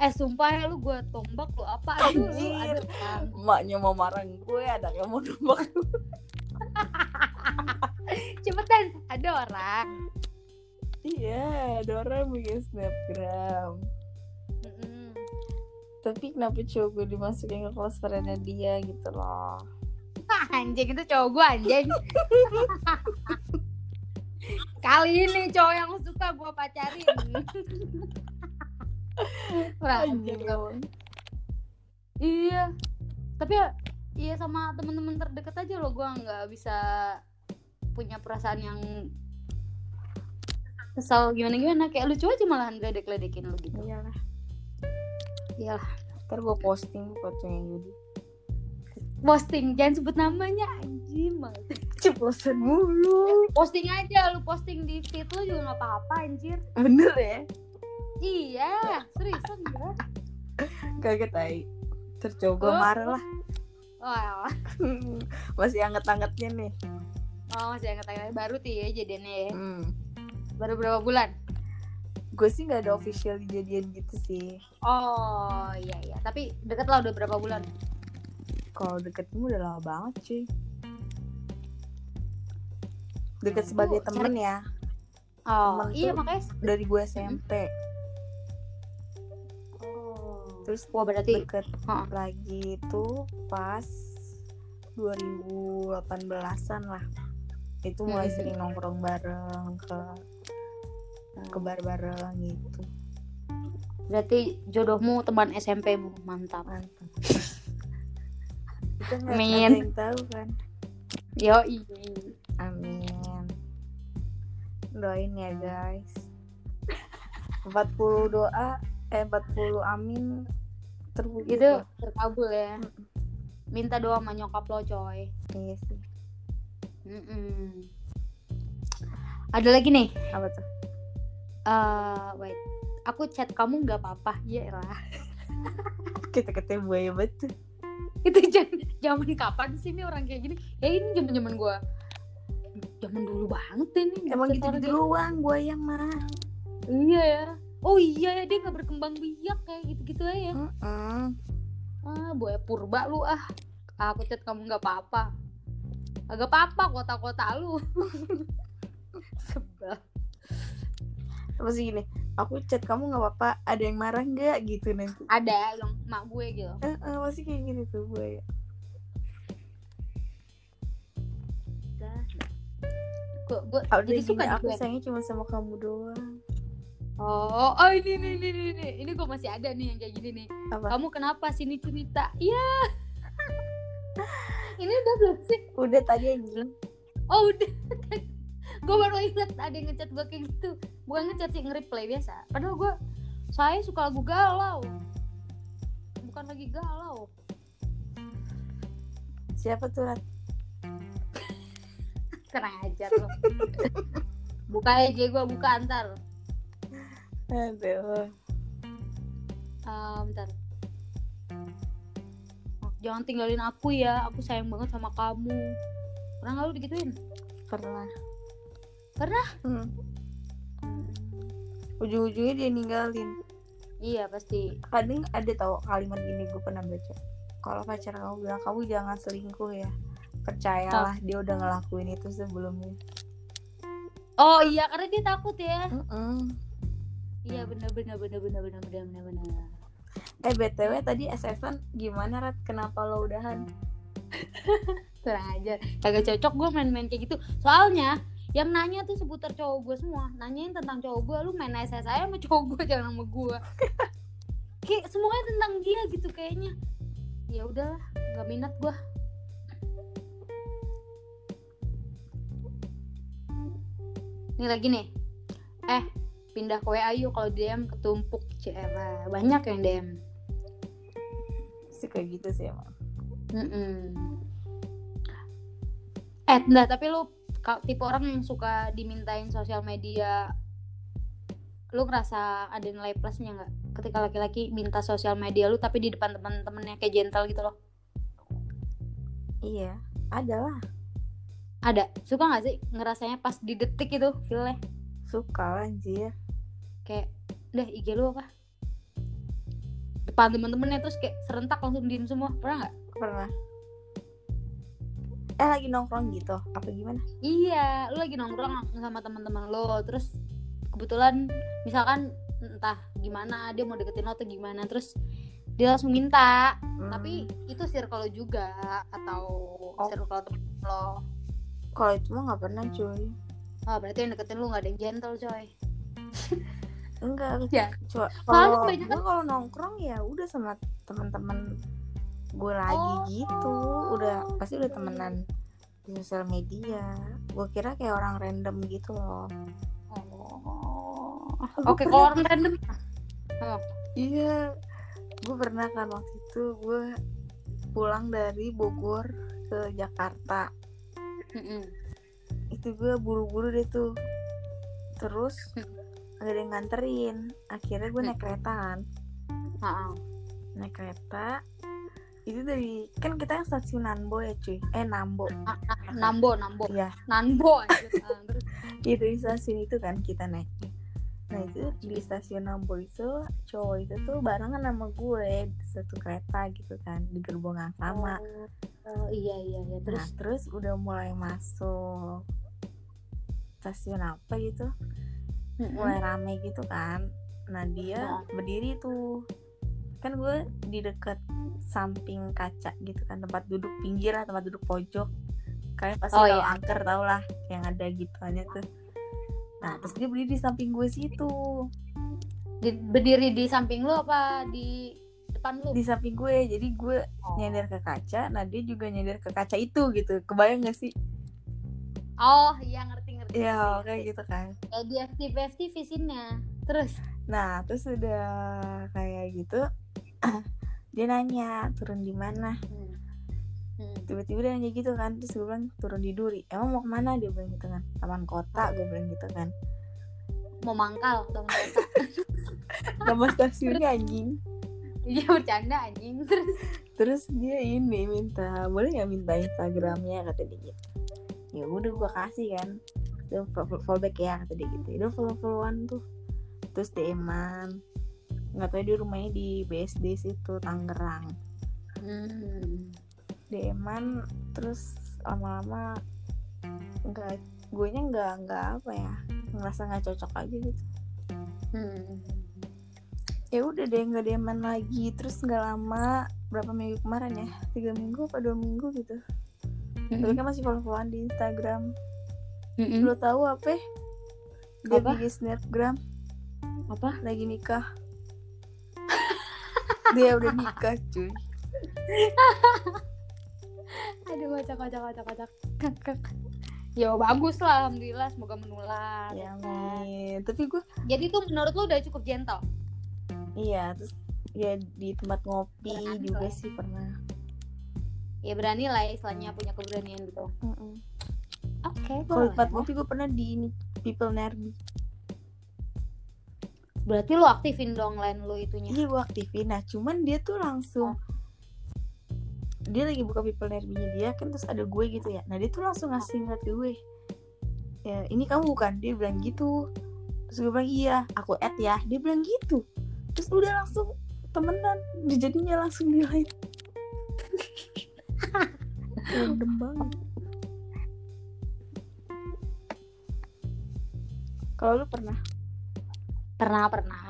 Eh sumpah ya lu gue tombak lu apa? Aduh lu Anjir. ada orang. Emaknya mau marah gue ada yang mau nembak cepetan ada orang. Iya ada orang bikin snapgram. Tapi kenapa cowok gue dimasukin ke kelas friend-nya dia gitu loh? Anjing itu cowok gue anjing. Kali ini cowok yang suka gue pacarin. Anjing. iya tapi ya iya sama teman-teman terdekat aja loh gue nggak bisa punya perasaan yang kesal gimana gimana kayak lucu aja malahan ledek-ledekin lu gitu. Iyalah iyalah. Ntar gue posting fotonya Yudi. Posting jangan sebut namanya anjing banget ceplosan mulu. Posting aja lu posting di feed lu juga nggak apa-apa anjir. Bener ya? Iya seriusan ya kaget tai tercoba Oh. marah lah. Oh, alah. masih anget-angetnya nih. Oh masih kata baru tuh ya jadiannya ya. Hmm. baru berapa bulan gue sih nggak ada official jadian gitu sih. Oh iya iya. Tapi deket lah udah berapa bulan? Kalau deketmu udah lama banget cuy. Deket Hmm. sebagai temen ya. Oh Temen iya makanya dari gue SMP oh. Terus wah berarti deket Hah. lagi itu pas 2018an lah. Itu mulai Hmm. sering nongkrong bareng ke ke bar bareng gitu. Berarti jodohmu teman SMP mu mantap. Mantap. Kita Amin. ada yang tahu kan? Yo amin. Doain ya guys. 40 doa eh 40 amin terwujud itu terkabul ya. Minta doa sama nyokap lo coy. Iya sih. Mm-mm. ada lagi nih? Apa tuh eh wait. Aku chat kamu nggak apa-apa ya lah kita ketemu buaya betul. Itu jam- zaman kapan sih nih orang kayak gini? Ya ini zaman zaman gua. Zaman dulu banget ini emang gitu gitu doang buaya mah iya ya oh iya ya dia nggak berkembang biak kayak gitu gitu aja Mm-mm. ah buaya purba lu ah. Aku chat kamu nggak apa-apa. Agak apa-apa kota-kota lu. Sebel apa sih gini aku chat kamu nggak apa-apa ada yang marah nggak? Gitu nanti. Ada yang mak gue gitu. Eh eh, masih kayak gitu tuh gue gue Aku jadi suka aku sayangnya cuma sama kamu doang. Oh oh ini nih ini ini ini. Ini gue masih ada nih yang kayak gini nih. Apa? kamu kenapa sini cerita? Iya. Ini udah belum sih? Udah tadi yang bilang oh udah gue baru ingat ada yang ngechat gue kayak gitu. Bukan ngechat sih nge-reply biasa. Padahal gue saya suka lagu galau. Bukan lagi galau. Siapa tuh Rat? kurang ajar lo buka aja gue buka antar. Aduh. Ah, bentar. Jangan tinggalin aku ya. Aku sayang banget sama kamu. Pernah nggak lu digituin? Pernah Pernah? hmm. ujung-ujungnya dia ninggalin. Iya pasti. Kadang ada tau kalimat gini gue pernah baca. Kalau pacar kamu bilang kamu jangan selingkuh ya. Percayalah dia udah ngelakuin itu sebelumnya. Oh iya karena dia takut ya. Mm-mm. iya bener bener bener bener bener bener bener bener. Eh btw tadi SS-an gimana Rat? Kenapa lo udahan? Kurang aja kagak cocok gue main-main kayak gitu. Soalnya yang nanya tuh seputar cowok gue semua. Nanyain tentang cowok gue lu main SS saya sama cowok gue jangan sama gue kayak semuanya tentang dia gitu kayaknya. Ya udahlah nggak minat gue ini lagi nih. Eh pindah ke WA yuk kalau DM ketumpuk cewek banyak yang DM sih kayak gitu sih emang. Mm-mm. Eh, enggak, tapi lu tipe orang yang suka dimintain sosial media. Lu ngerasa ada nilai plusnya nggak? Ketika laki-laki minta sosial media lu tapi di depan teman-temannya kayak gentle gitu loh. Iya ada lah. Ada? Suka nggak sih ngerasanya pas di detik itu feelnya? Suka anjir. Kayak udah IG lu apa? Depan temen-temennya terus kayak serentak langsung diem semua. Pernah nggak? Pernah eh lagi nongkrong gitu apa gimana Iya, lu lagi nongkrong sama teman-teman lo, terus kebetulan misalkan entah gimana dia mau deketin lo atau gimana, terus dia langsung minta, Hmm, tapi itu circle lo juga atau Oh. circle temen lo. kalau itu mah nggak pernah cuy Oh, berarti yang deketin lu gak ada yang gentle, coy. enggak Ya. Soalnya kalau gue kalau nongkrong ya udah sama teman-teman gue lagi Oh. gitu udah pasti udah temenan di sosial media. Gue kira kayak orang random gitu loh. Oh. Oke, pernah- kalau orang random. iya gue pernah kan waktu itu gue pulang dari Bogor ke Jakarta. Mm-mm. itu gue buru-buru deh tuh. Terus gak ada yang nganterin. Akhirnya gue naik kereta kan. Naik kereta itu dari kan kita yang stasiun Nambo ya cuy. Eh Nambo. Ah, ah, Nambo, Nambo. Iya. Nambo aja. Ah, Iya dari stasiun itu kan kita naiknya nah itu di stasiun Nambo itu cowok itu tuh barengan sama gue di satu kereta gitu kan di gerbong yang sama. Oh, iya iya iya. Terus nah terus? udah mulai masuk stasiun apa gitu? Mulai rame gitu kan. Nah dia Nah. berdiri tuh. Kan gue di dekat samping kaca gitu kan tempat duduk pinggir lah tempat duduk pojok kalian pasti Oh, kalau iya. angker tau lah yang ada gituannya tuh nah terus dia berdiri di samping gue situ Di- berdiri di samping lu apa di depan lu? di samping gue jadi gue Oh. nyender ke kaca nah dia juga nyender ke kaca itu gitu kebayang gak sih Oh, iya ngerti ngerti. ya kayak ngerti. gitu kan Kayak di FTV FTV. Terus nah terus udah kayak gitu dia nanya turun di mana? Hmm. Hmm. tiba-tiba dia nanya gitu kan terus gue bilang turun di Duri. Emang mau ke mana? Dia bilang gitu kan taman kota gue bilang gitu kan. Mau mangkal atau mau kota? nama stasiunnya anjing. Iya bercanda anjing. Terus? Terus dia ini minta boleh nggak minta Instagramnya? kata dia gitu. Ya udah gue kasih kan. Dia follow back ya kata dia gitu. Udah follow followan tuh. Terus DM-an nggak tahu dia rumahnya di BSD situ Tangerang hmm. DM-an terus lama-lama nggak gue nya nggak nggak apa ya ngerasa nggak cocok aja gitu Hmm. ya udah deh nggak DM-an lagi terus nggak lama berapa minggu kemarin ya tiga minggu apa dua minggu gitu tapi kan masih follow-followan di Instagram Mm-mm. lo tahu apa dia Apa? bikin snapgram apa? lagi nikah dia udah nikah cuy Aduh kocak kocak kocak kocak. ya bagus lah alhamdulillah semoga menular. ya kan. amin tapi gue Jadi tuh menurut lu udah cukup gentle. iya terus ya di tempat ngopi Berani juga lah. sih pernah Ya berani lah ya istilahnya punya keberanian gitu. Mm-mm. Oke, kalau boleh. tempat ngopi gue pernah di ini people nerdy Berarti lu aktifin dong line lu itunya. iya gue aktifin. Nah cuman dia tuh langsung dia lagi buka people nerdy dia kan terus ada gue gitu ya. Nah dia tuh langsung ngasih ngeliat ke gue ya ini kamu bukan? Dia bilang gitu. Terus gue bilang iya aku add ya. Dia bilang gitu. Terus udah langsung temenan. Jadinya langsung di line random banget. Kalau lu pernah Pernah pernah.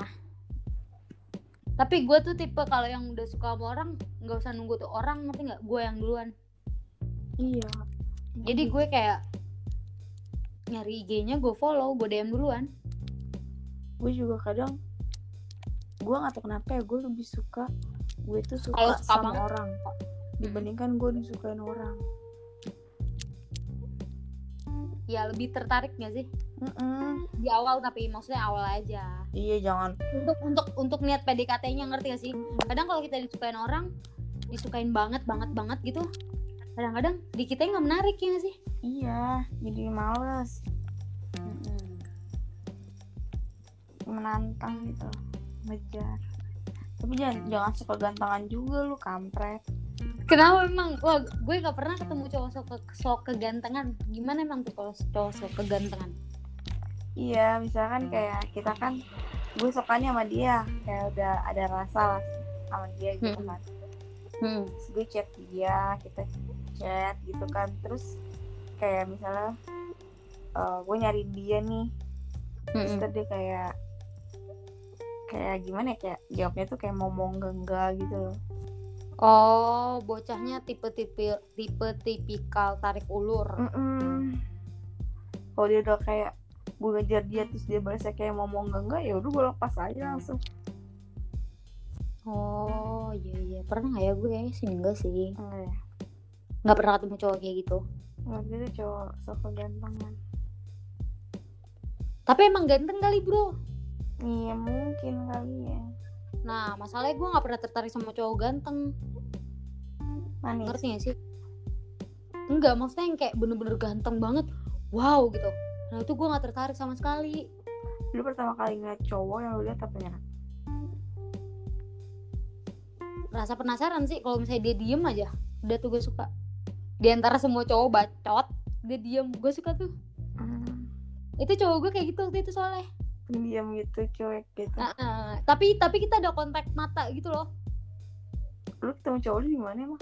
Tapi gue tuh tipe kalau yang udah suka sama orang nggak usah nunggu tuh orang ngerti nggak? Gue yang duluan. iya jadi gue kayak nyari IG-nya gue follow gue DM duluan gue juga kadang gue nggak tahu kenapa ya gue lebih suka gue tuh suka sama banget. orang dibandingkan gue disukain orang ya lebih tertarik gak sih Mm-mm. di awal tapi maksudnya awal aja. Iya jangan. Untuk untuk untuk niat PDKT-nya ngerti gak sih? Kadang kalau kita disukain orang disukain banget banget banget gitu kadang-kadang di kita nggak menarik ya gak sih? Iya jadi males. Menantang gitu ngejar. Tapi jangan jangan suka gantangan juga lu kampret. Kenapa emang? Wah gue nggak pernah ketemu cowok sok sok kegantengan. Gimana emang tuh kalau cowok sok kegantengan iya misalkan kayak kita kan gue sukanya sama dia kayak udah ada rasa lah sama dia gitu Hmm. kan hmm. terus gue chat dia kita chat gitu kan terus kayak misalnya eh, gue nyari dia nih terus Hmm. ntar dia kayak kayak gimana ya kayak jawabnya tuh kayak ngomong enggak gitu loh oh bocahnya tipe tipe tipe tipikal tarik ulur Mm-mm. kalau dia udah kayak gue ngejar dia terus dia balasnya kayak ngomong enggak enggak ya udah gue lepas aja langsung. Oh iya iya. Pernah nggak ya gue sih enggak sih? Enggak ya. Nggak pernah ketemu cowok kayak gitu. Enggak gitu cowok sok kegantengan tapi emang ganteng kali bro. Iya mungkin kali ya. Nah masalahnya gue nggak pernah tertarik sama cowok ganteng. Manis. Ngerti gak sih? Enggak maksudnya yang kayak bener-bener ganteng banget. Wow gitu nah itu gue nggak tertarik sama sekali. Lu pertama kali ngeliat cowok yang lu lihat apanya rasa penasaran sih kalau misalnya dia diem aja. Udah tuh gue suka. Di antara semua cowok bacot dia diem. Gue suka tuh. Hmm. itu cowok gue kayak gitu waktu itu soalnya. Pendiam gitu cuek gitu. Nah, nah, tapi tapi kita ada kontak mata gitu loh. Lu ketemu cowok lu di mana emang?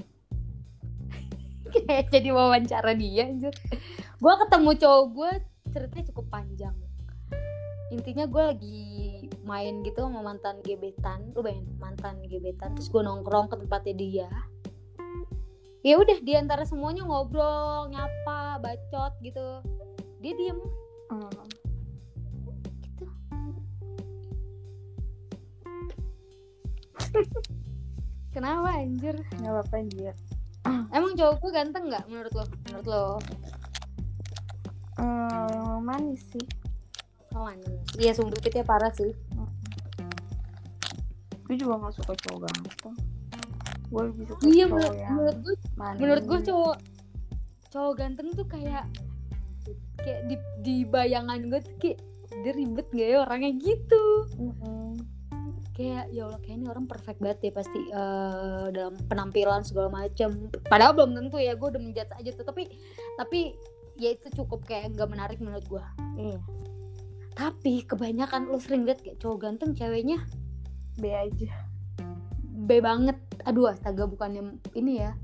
Kayak jadi wawancara dia anjir. Gue ketemu cowok gue ceritanya cukup panjang. Intinya gue lagi main gitu sama mantan gebetan. Lu bayangin mantan gebetan. Terus gue nongkrong ke tempatnya dia. Ya udah di antara semuanya ngobrol nyapa bacot gitu. Dia diem. Hmm. gitu kenapa anjir? Nggak apa-apa dia emang cowok gue ganteng nggak menurut lo? Menurut lo hmm, manis sih. Oh, Iya sumpah pitnya parah sih. gue juga nggak suka cowok ganteng. Gue lebih suka Iya cowok menurut, yang menurut gue manis. menurut gue cowok cowok ganteng tuh kayak kayak di di bayangan gue tuh kayak dia ribet gak ya orangnya gitu. Mm-mm. kayak ya Allah kayak ini orang perfect banget ya pasti eh, dalam penampilan segala macam padahal belum tentu ya gue udah menjudge aja tuh. Tapi tapi ya itu cukup kayak gak menarik menurut gue iya. Tapi kebanyakan lo sering liat kayak cowok ganteng ceweknya B aja. B banget. Aduh astaga bukannya ini ya.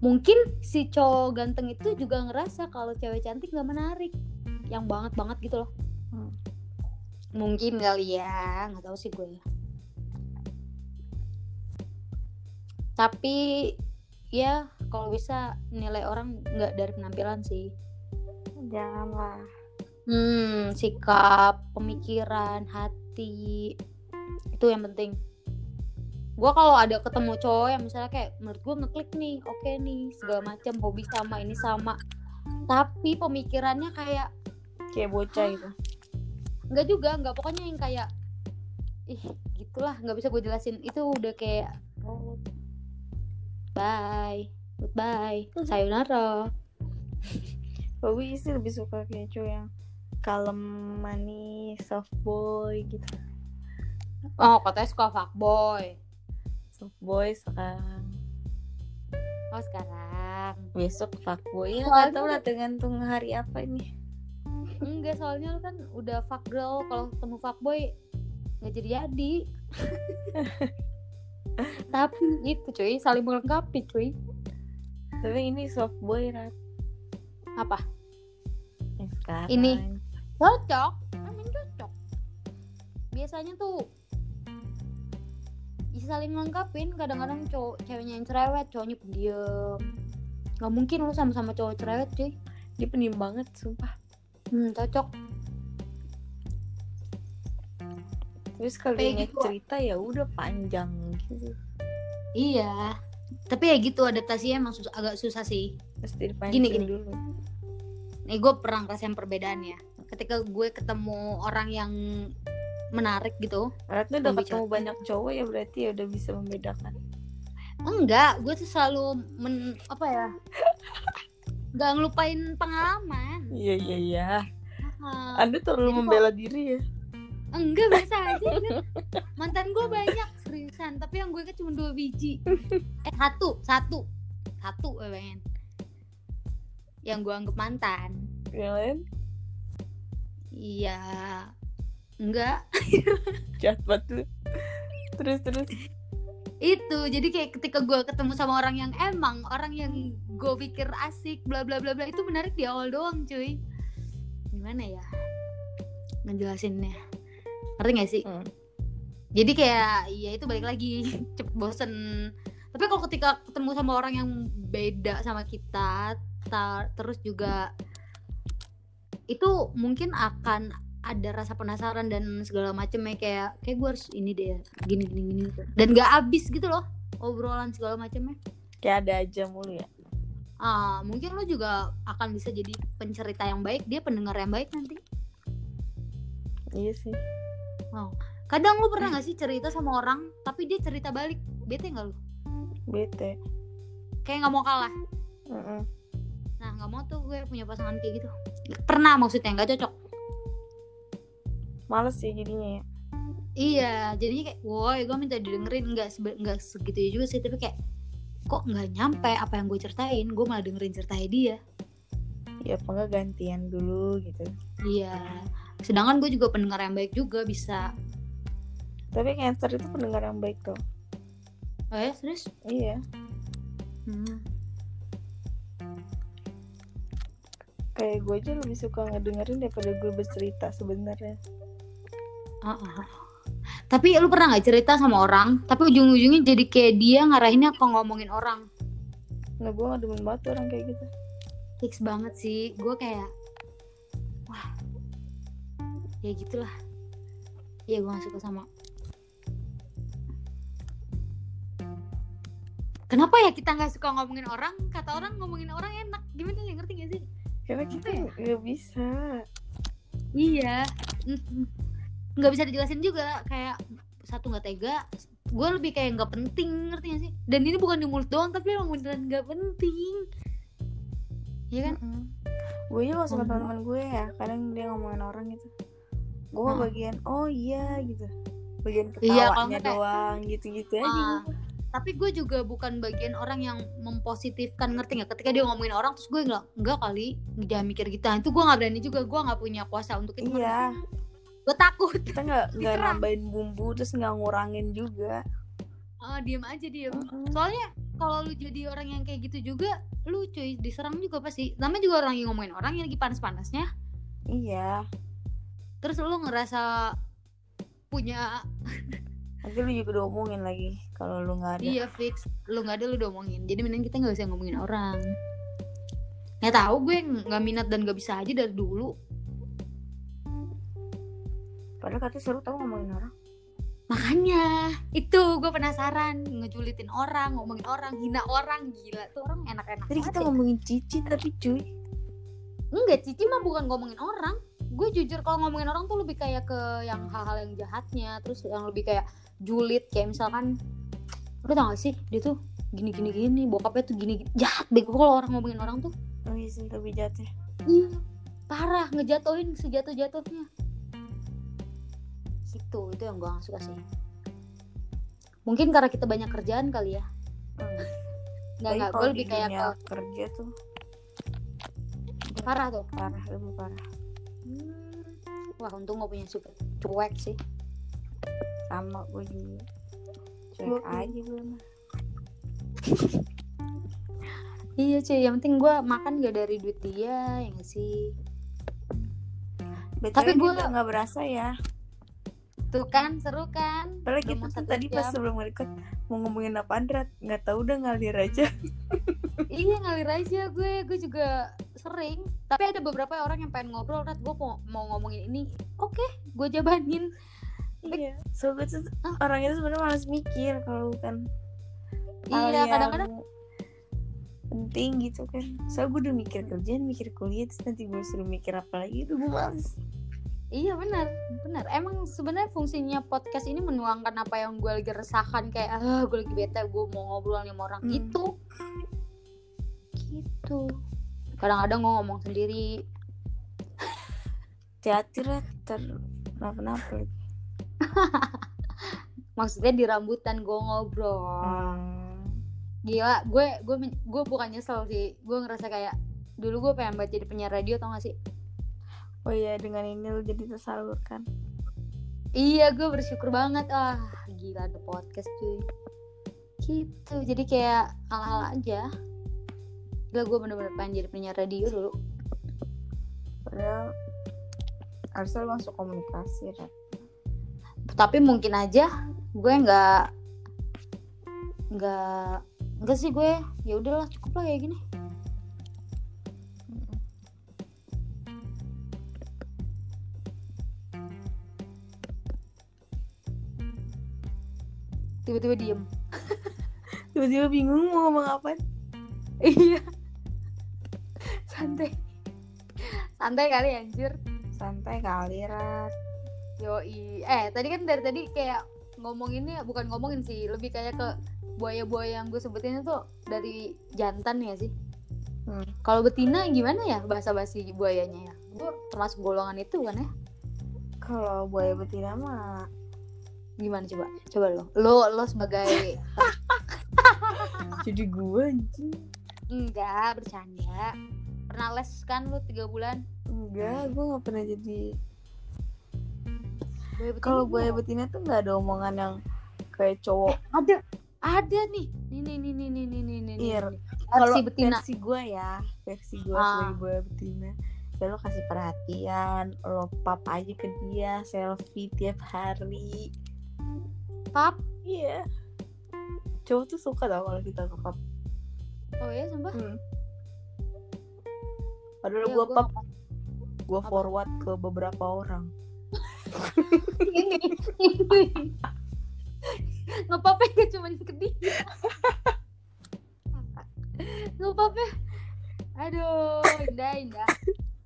Mungkin si cowok ganteng itu juga ngerasa kalau cewek cantik nggak menarik. Yang banget banget gitu loh. Hmm. mungkin kali ya nggak tahu sih gue ya. Tapi ya kalau bisa nilai orang nggak dari penampilan sih. Janganlah. Hmm sikap pemikiran hati itu yang penting. Gue kalau ada ketemu cowok yang misalnya kayak menurut gue ngeklik nih oke nih segala macam hobi sama ini sama. Tapi pemikirannya kayak kayak bocah gitu. Nggak juga nggak pokoknya yang kayak ih gitulah nggak bisa gue jelasin. Itu udah kayak oh, bye. Goodbye. Sayonara. Kalau gue sih lebih suka kayak cowok yang kalem, manis, soft boy gitu. oh katanya suka fuckboy Soft boy sekarang. oh sekarang. Besok fuckboy ya Soalnya- nggak tahu lah tergantung hari apa ini. enggak soalnya lu kan udah fuck girl. Kalau ketemu fuckboy nggak jadi jadi tapi itu cuy. Saling melengkapi cuy. Tapi ini soft boy rat. Apa? Yang sekarang. Ini. cocok. Emang cocok. Biasanya tuh ya saling melengkapin. Kadang-kadang cowok ceweknya yang cerewet cowoknya pendiam. Nggak mungkin lu sama-sama cowok cerewet cuy. Dia pendiam banget sumpah. Hmm, cocok terus kalau gitu. cerita ya udah panjang gitu. Iya. Tapi ya gitu adaptasinya emang susah, agak susah sih. Pasti Gini, gini. dulu. Nih gue pernah ngerasain perbedaannya ketika gue ketemu orang yang menarik gitu Berarti udah ketemu banyak cowok ya berarti ya udah bisa membedakan. Enggak gue tuh selalu men apa ya nggak ngelupain pengalaman. Iya iya iya. Anda terlalu Jadi kok- membela diri ya enggak biasa aja kan. mantan gue banyak seriusan. Tapi yang gue inget cuma dua biji. Eh satu satu. Satu eh, pengen yang gue anggap mantan. Yang lain? Iya. Enggak. Jahat banget terus terus. Itu jadi kayak ketika gue ketemu sama orang yang emang orang yang gue pikir asik bla bla bla bla itu menarik di awal doang cuy. Gimana ya? Ngejelasinnya ngerti gak sih? Hmm. jadi kayak ya itu balik lagi cepet bosen. Tapi kalau ketika ketemu sama orang yang beda sama kita ta- terus juga itu mungkin akan ada rasa penasaran dan segala macem ya kayak kayak gue harus ini deh gini gini gini. Dan gak habis gitu loh obrolan segala macemnya kayak ada aja mulu ya. Ah mungkin lo juga akan bisa jadi pencerita yang baik dia pendengar yang baik nanti. Iya sih kadang lo pernah gak sih cerita sama orang tapi dia cerita balik? Bete nggak lo bete. Kayak nggak mau kalah? Mm-mm. nah nggak mau tuh gue punya pasangan kayak gitu. Pernah maksudnya nggak cocok? Males sih jadinya ya. Iya jadinya kayak woi gue minta didengerin. Nggak nggak segitu juga sih tapi kayak kok nggak nyampe apa yang gue ceritain? Gue malah dengerin ceritanya dia. Ya apa enggak gantian dulu gitu. Iya sedangkan gue juga pendengar yang baik juga bisa. Tapi cancer itu pendengar yang baik tuh oh ya serius? Iya. Hmm. kayak gue aja lebih suka ngedengerin daripada gue bercerita sebenarnya. Ah, ah, ah. tapi lu pernah nggak cerita sama orang tapi ujung-ujungnya jadi kayak dia ngarahinnya ke ngomongin orang? Nah gue gak demen banget orang kayak gitu. Fix banget sih. Gue kayak wah ya gitulah. Ya gue gak suka sama kenapa ya kita nggak suka ngomongin orang? Kata orang ngomongin orang enak. Gimana sih ngerti gak sih? Karena kita Apa nggak bisa. Iya. Nggak bisa dijelasin juga. Kayak satu nggak tega gue lebih kayak nggak penting. Ngerti gak sih? Dan ini bukan di mulut doang tapi emang beneran nggak penting. Iya kan? Gue juga suka teman-teman gue ya. Kadang dia ngomongin orang gitu gue Ah. bagian oh iya gitu. Bagian Iya, ketawanya kayak- doang gitu-gitu aja. Ah, tapi gue juga bukan bagian orang yang mempositifkan ngerti nggak? Ketika dia ngomongin orang terus gue nggak nggak kali jangan mikir gitu. Nah, itu gue nggak berani juga gue nggak punya kuasa untuk itu iya. gue takut. Kita nggak nggak nambahin bumbu terus nggak ngurangin juga. Ah diem aja diem. Mm-mm. soalnya kalau lu jadi orang yang kayak gitu juga lu cuy diserang juga pasti. Namanya juga orang yang ngomongin orang yang lagi panas-panasnya. Iya terus lu ngerasa punya nanti lu juga diomongin lagi kalau lu nggak ada. Iya fix. Lu nggak ada lu udah omongin. Jadi mending kita nggak usah ngomongin orang. Ya tahu gue nggak minat dan nggak bisa aja dari dulu. Padahal katanya seru tau ngomongin orang. Makanya itu gue penasaran. Ngejulitin orang ngomongin orang hina orang. Gila tuh orang enak-enak banget kita ya. ngomongin cici tapi cuy. Enggak cici mah bukan ngomongin orang gue jujur kalau ngomongin orang tuh lebih kayak ke yang hal-hal yang jahatnya terus yang lebih kayak julid kayak misalkan lu tau gak sih dia tuh gini gini gini bokapnya tuh gini, gini. jahat bego kalau orang ngomongin orang tuh. Oh iya sih lebih jahat ya Iya, parah ngejatuhin sejatuh jatuhnya gitu itu yang gue gak suka sih. Mungkin karena kita banyak kerjaan kali ya. Hmm. nggak nggak gue lebih kayak kerja tuh. Parah tuh. Parah lebih parah Hmm. wah untung gak punya super cuek sih. Sama gue juga. Cuek aja gue mah. Iya cuy. Yang penting gue makan gak dari duit dia ya gak sih? BTW Tapi gua- nggak berasa ya tuh kan seru kan? Padahal kita mau tuh tadi pas jam. sebelum record mau ngomongin apa Andrat nggak tahu udah ngalir aja. Iya ngalir aja gue. Gue juga sering. Tapi ada beberapa orang yang pengen ngobrol kan gue mau, mau ngomongin ini. Oke gue jabanin. Iya. So gue tuh orang itu sebenarnya malas mikir kalau bukan iya yang kadang-kadang penting gitu kan. So gue udah mikir kerjaan mikir kuliah terus nanti gue suruh mikir apa lagi itu gue males iya benar benar. Emang sebenarnya fungsinya podcast ini menuangkan apa yang gue lagi resahkan kayak ah gue lagi bete gue mau ngobrol sama orang. Hmm. itu gitu. Kadang-kadang gue ngomong sendiri. Hati-hati ter kenapa-napa lagi? Maksudnya di rambutan gue ngobrol. Hmm. gila gue gue gue bukan nyesel sih. Gue ngerasa kayak dulu gue pengen banget jadi penyiar radio tau gak sih oh iya dengan ini lo jadi tersalurkan iya gue bersyukur banget. Ah gila ada podcast cuy. Gitu jadi kayak ala-ala aja. Gila gue bener-bener pengen jadi penyiar radio dulu. Padahal harusnya lo masuk komunikasi kan tapi mungkin aja gue nggak nggak nggak sih gue. Ya udahlah cukup lah kayak gini tiba-tiba diem tiba-tiba bingung mau ngomong apa iya santai santai kali anjir santai kali rat Yoi. Eh, tadi kan dari tadi kayak ngomonginnya bukan ngomongin sih, lebih kayak ke buaya-buaya yang gue sebutin itu dari jantan ya sih. Hmm. Kalau betina gimana ya bahasa basi buayanya ya? Gue termasuk golongan itu kan ya? kalau buaya betina mah Gimana coba? Coba lo. Lo lo sebagai jadi gue anjing enggak bercanda. Pernah les kan lu tiga bulan? enggak gue nggak pernah jadi kalau gua- buaya betina tuh nggak ada omongan yang kayak cowok ada ada nih. Nih nih nih nih nih nih nih nih. Iya. kalau Versi betina. versi gue ya versi gue Ah. sebagai buaya betina ya lo kasih perhatian lo pap aja ke dia selfie tiap hari Pap. iya. Cowok tuh suka tau kalau kita ke pap Oh ya, sumpah. hmm. padahal Iya, gue gua pap gue forward ke beberapa orang. Ini ngepapnya gak cuma ke dia ngepapnya aduh indah indah.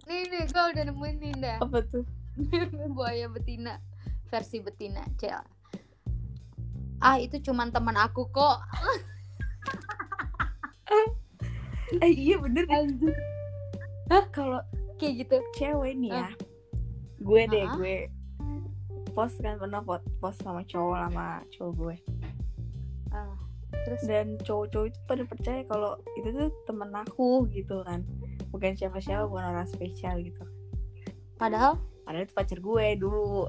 Nih nih gue udah nemuin indah apa tuh? Buaya betina. Versi betina cel ah itu cuman teman aku kok. Eh iya bener. Anjir kalau kayak gitu. Cewek nih ya. Ah. gue deh Ah. gue post kan pernah post sama cowok sama cowok gue. Ah, terus? Dan cowok-cowok itu pada percaya kalau itu tuh temen aku gitu kan. Bukan siapa-siapa bukan orang spesial gitu. Padahal? Padahal itu pacar gue dulu.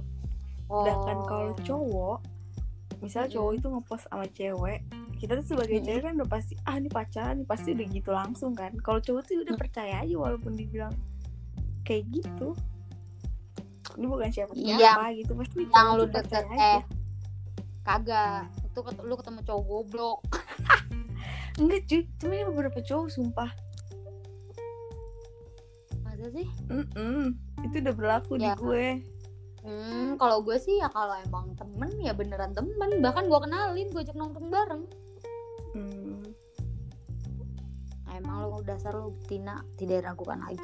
Sedangkan oh. kalau cowok misal cowok itu ngepost sama cewek kita tuh sebagai cewek kan udah pasti ah ini pacaran nih pasti udah gitu langsung kan. Kalau cowok tuh udah Mm. percaya aja walaupun dibilang kayak gitu. Ini bukan siapa Iya. siapa gitu pasti yang lu deket aja. eh kagak. Itu ket- lu ketemu cowok goblok. Enggak cuy. Cuma ini beberapa cowok sumpah. Masa sih? Mm-mm. itu udah berlaku di Ya. gue Hmm, kalau gue sih ya kalau emang temen ya beneran temen. Bahkan gue kenalin, gue ajak nongkrong bareng. Hmm. Emang lo dasar lo betina tidak diragukan lagi.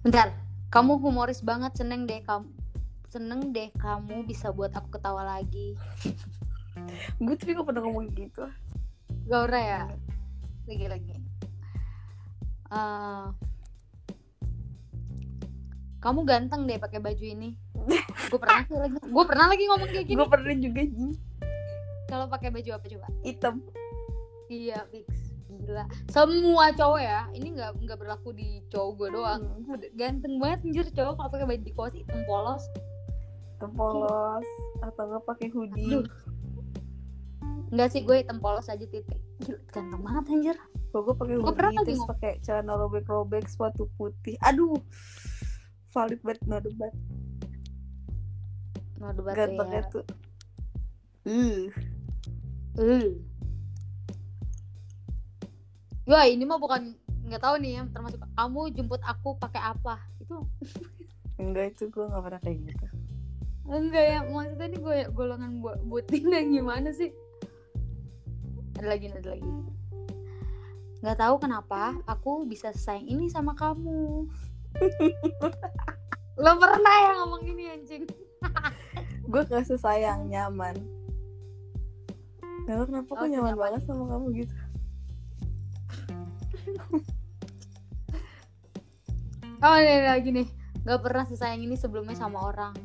Bentar, kamu humoris banget, seneng deh kamu. Seneng deh kamu bisa buat aku ketawa lagi. gue tapi gak pernah ngomong gitu Gaura ya? Lagi-lagi. Eh, kamu ganteng deh pakai baju ini. gue pernah sih lagi. Gue pernah lagi ngomong kayak gini. gue pernah juga Ji. Kalau pakai baju apa coba? hitam Iya fix gila. Semua cowok ya, ini nggak nggak berlaku di cowok gue doang. Ganteng banget anjir cowok kalau pakai baju kaos hitam polos. hitam polos atau nggak pakai hoodie Aduh. Enggak sih gue hitam polos aja titik. Gila, ganteng banget anjir. Kalau gue pakai hoodie terus pakai celana robek-robek sepatu putih aduh valid banget no debat No debat gantengnya ya. tuh. Uh. Uh. Wah ini mah bukan nggak tahu nih ya termasuk kamu jemput aku pakai apa? Itu enggak itu gue nggak pernah kayak gitu. Enggak ya maksudnya ini gue golongan buat butin dan gimana sih? Ada lagi ada lagi. Nggak tahu kenapa aku bisa sayang ini sama kamu lo pernah ya ngomong ini anjing. Gue kasih sayang nyaman. Gak tau kenapa Oh, aku nyaman banget sama kamu gitu. Oh ini ada lagi nih nggak pernah sesayang ini sebelumnya sama orang.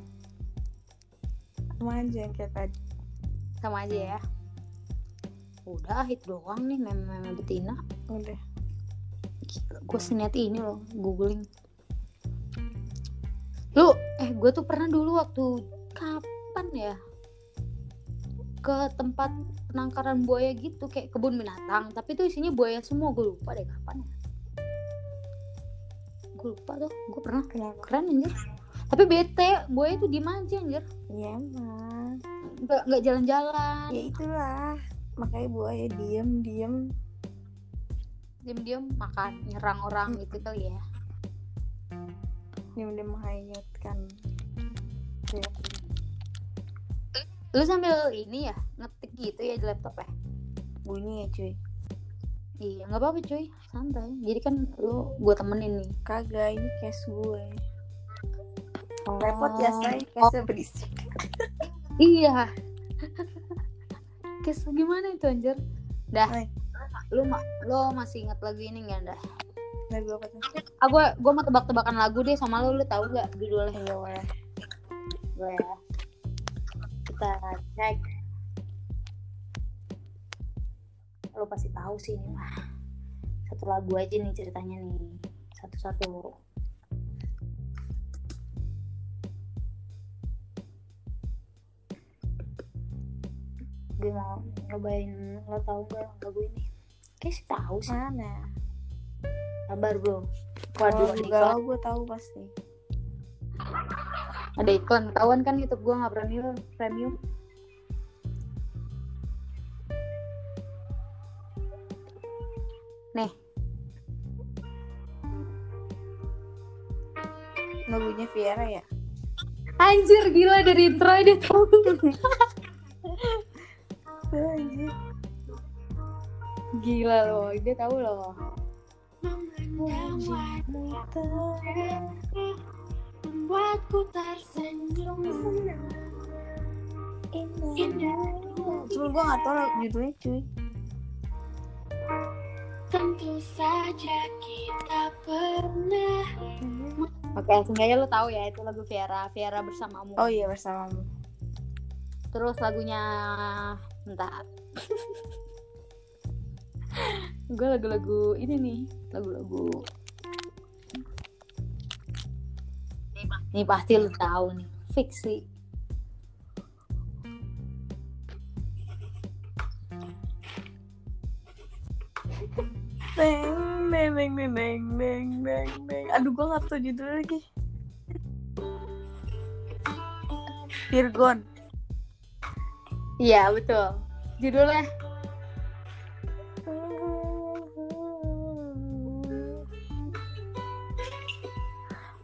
Sama aja yang kayak tadi. Sama aja ya. Udah hit doang nih meme-meme betina. Udah. Gue seniat ini loh googling lu eh gue tuh pernah dulu waktu kapan ya? Ke tempat penangkaran buaya gitu kayak kebun binatang tapi tuh isinya buaya semua gue lupa deh kapan ya. Gue lupa tuh gue pernah. Kenapa keren anjir. Tapi bete buaya tuh diem aja anjir. Iya emang. Nggak nggak jalan-jalan. Ya itulah makanya buaya diem diem. Diem-diem makan nyerang orang gitu kali ya diem diem menghayatkan ya lu sambil ini ya ngetik gitu ya di laptop ya bunyi ya cuy Iya, nggak apa-apa cuy, santai. Jadi kan lu gue temenin nih. kagak ini case gue Oh. repot ya say case berisik Iya. Kes gimana itu anjir? Dah. Hai. Lu ma lo masih ingat lagu ini nggak dah? Lagu apa tuh Ah gue gue mau tebak-tebakan lagu deh sama lo, lu tahu nggak judulnya? Iya, boleh. Gue ya. Kita cek. Lo pasti tahu sih ini mah. Satu lagu aja nih ceritanya nih. Satu-satu. Gue mau nyobain lo tahu nggak lagu ini? Kayak sih tahu sih. mana Sabar bro. Waduh, juga iklan. gue tahu pasti Ada iklan. Ketahuan kan YouTube gue nggak premium. Premium. Nih, lagunya Viera ya anjir gila dari intro dia tahu. Anjir gila loh, dia tahu loh. Membuatku tersenyum cuma gue gak tau judulnya cuy tentu saja kita pernah Oke, seenggaknya lo tahu ya itu lagu Viera, Viera bersamamu. oh iya bersamamu Terus lagunya bentar. Gue lagu-lagu ini nih, lagu-lagu. Ini pasti lu tahu nih, fix sih. Neng, neng, neng, neng, neng, neng, neng, neng. Aduh, gue gak tau judulnya lagi. Virgon. Iya betul. Judulnya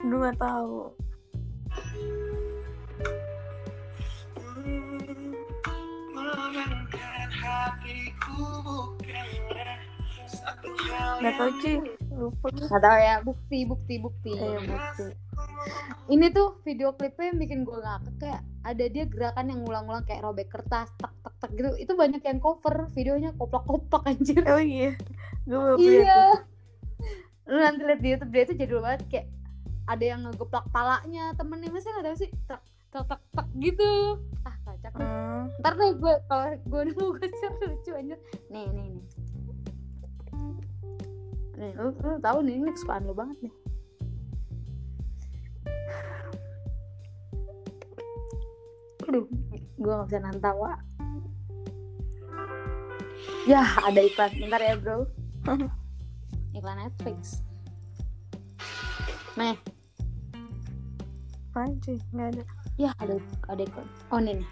Aduh, gak tau. Gak tau cuy. Lupa nggak tahu ya bukti bukti bukti. Eh, bukti. Ini tuh video klipnya yang bikin gue ngakak kayak ada dia gerakan yang ngulang-ngulang kayak robek kertas tak tak tak gitu. Itu banyak yang cover videonya koplak-koplak anjir. Oh iya. Gue iya. Lu nanti lihat di YouTube dia tuh jadul banget kayak ada yang ngegeplak palanya temennya masa nggak tahu sih? Tak tak tak tak gitu. Ah kacak. Hmm. ntar deh gue kalau gue nemu gue lucu anjir nih nih nih. Nih lu, lu tahu nih ini kesukaan lu banget nih. Aduh gue gak bisa nantawa ya ada iklan. Bentar ya bro. Iklan Netflix. Nih apaan sih nggak ada. Ya ada ada ikon oh ini nih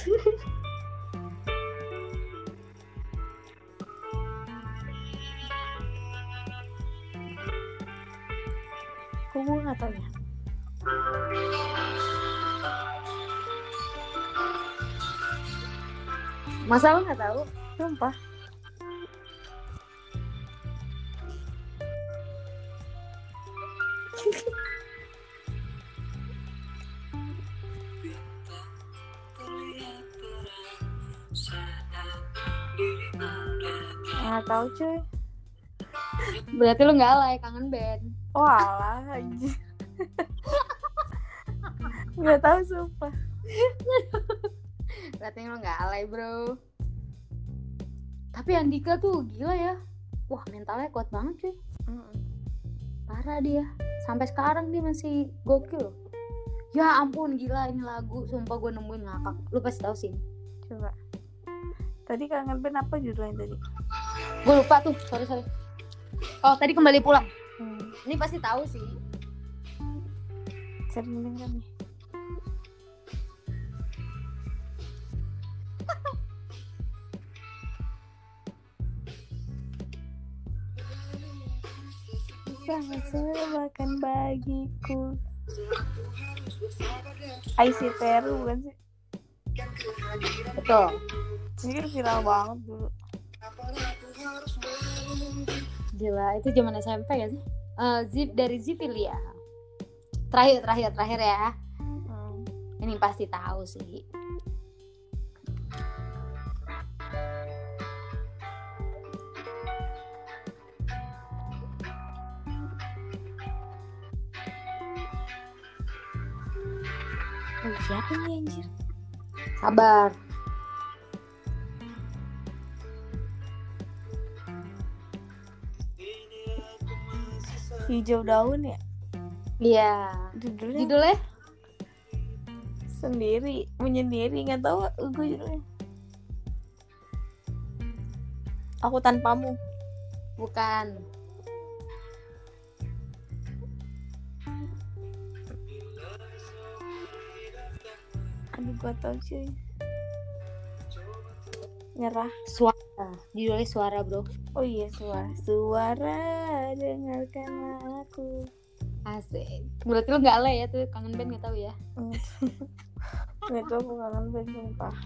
kok gue nggak tahu ya Masalah nggak tahu? Sumpah. Nggak tahu cuy. Berarti lo nggak alay kangen band. Oh alah aja nggak tahu sumpah. Berarti lo nggak alay bro. Tapi Andika tuh gila ya. Wah mentalnya kuat banget cuy. Parah dia. Sampai sekarang dia masih gokil. Loh ya ampun gila ini lagu. Sumpah gue nemuin ngakak. Lu pasti tahu sih. Coba. Tadi kangen band apa judulnya tadi gue lupa tuh sorry sorry. Oh tadi kembali pulang. Hmm. ini pasti tahu sih. Sering denger nih. Sangat serbakan bagiku. Aisy Teru bukan sih? Betul. Ini kan viral banget dulu gila itu zaman SMP ya sih? Eh, Zip dari Zivilia terakhir terakhir terakhir ya. Hmm. ini pasti tahu sih. Oh, siapa nih anjir? Sabar hijau daun ya? Iya. Judulnya? Judulnya? Sendiri menyendiri nggak tahu gue judulnya. Aku tanpamu. Bukan. Aduh gue tau cuy nyerah. Suara. Judulnya suara bro. Oh iya suara. Suara dengarkanlah aku. Asik. Berarti lo nggak alay ya tuh? Kangen band nggak tahu ya? Nggak tahu aku kangen banget sumpah.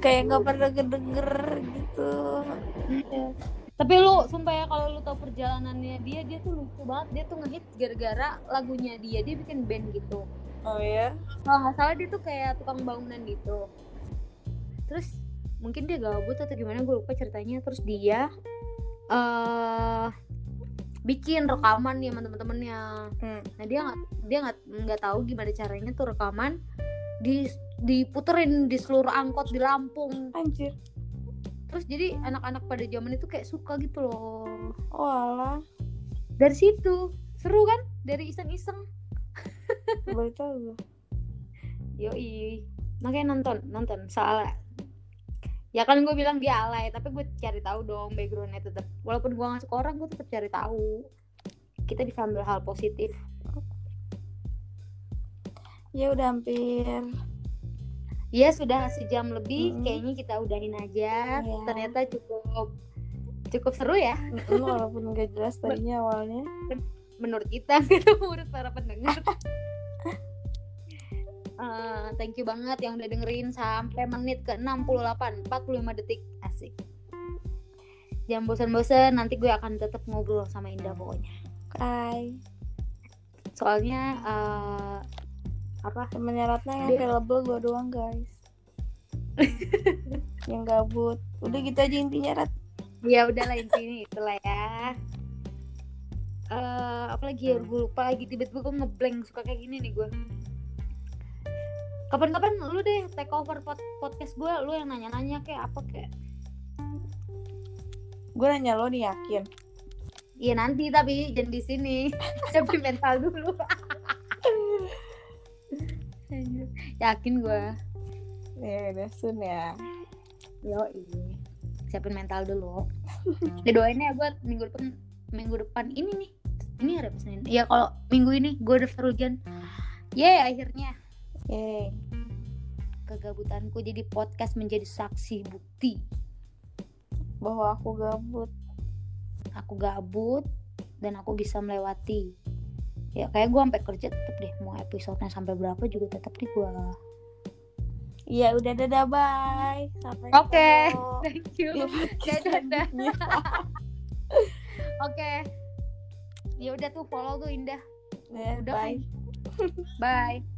Kayak nggak pernah kedenger gitu. Iya. Tapi lu sumpah ya kalau lu tahu perjalanannya dia, dia tuh lucu banget. Dia tuh ngehit gara-gara lagunya dia. Dia bikin band gitu. oh ya Kalau nggak salah dia tuh kayak tukang bangunan gitu. Terus mungkin dia gabut atau gimana gue lupa ceritanya. Terus dia eh bikin rekaman nih sama temen-temennya. hmm. Nah dia nggak dia nggak nggak tahu gimana caranya tuh rekaman di diputerin di seluruh angkot di Lampung. anjir Terus jadi anak-anak pada zaman itu kayak suka gitu loh. oh alah dari situ seru kan dari iseng-iseng baru tahu yoi makanya nonton nonton soalnya ya kan gue bilang dia alay tapi gue cari tahu dong backgroundnya tetap walaupun gue nggak suka orang gue tetap cari tahu. Kita bisa ambil hal positif. Ya udah hampir. Ya sudah sejam lebih Mm. kayaknya kita udahin aja. Iya. ternyata cukup cukup seru ya. Walaupun gak jelas tadinya awalnya. Menurut kita gitu menurut para pendengar Eh, thank you banget yang udah dengerin sampai menit ke 68 45 detik. Asik. Jangan bosan-bosan nanti gue akan tetap ngobrol sama Indah pokoknya. Hai soalnya eh, apa? Temennya Ratna yang available gue doang guys. Yang gabut. Udah gitu aja intinya Rat. Ya udahlah intinya itulah ya. Eh apalagi ya? Gue lupa lagi. Tiba-tiba gue ngeblank suka kayak gini nih gue kapan-kapan lu deh take over pod- podcast gue lu yang nanya-nanya kayak apa kayak gue nanya lo nih yakin Iya nanti tapi jangan di sini. Siapin mental dulu. Yakin gue. ya udah sun ya Yo Siapin mental dulu. Ya doain ya buat minggu depan minggu depan ini nih. Ini hari Senin? Iya kalau minggu ini gue daftar ujian. Yeay akhirnya Yeay. kegabutanku jadi podcast menjadi saksi bukti. bahwa aku gabut Aku gabut dan aku bisa melewati ya kayak gue sampai kerja tetep deh mau episodenya sampai berapa juga tetep nih gue Iya udah dadah bye. Sampai Oke. ketemu thank you podcast Dadah. oke ya udah tuh follow tuh Indah Ya, Udah bye. bye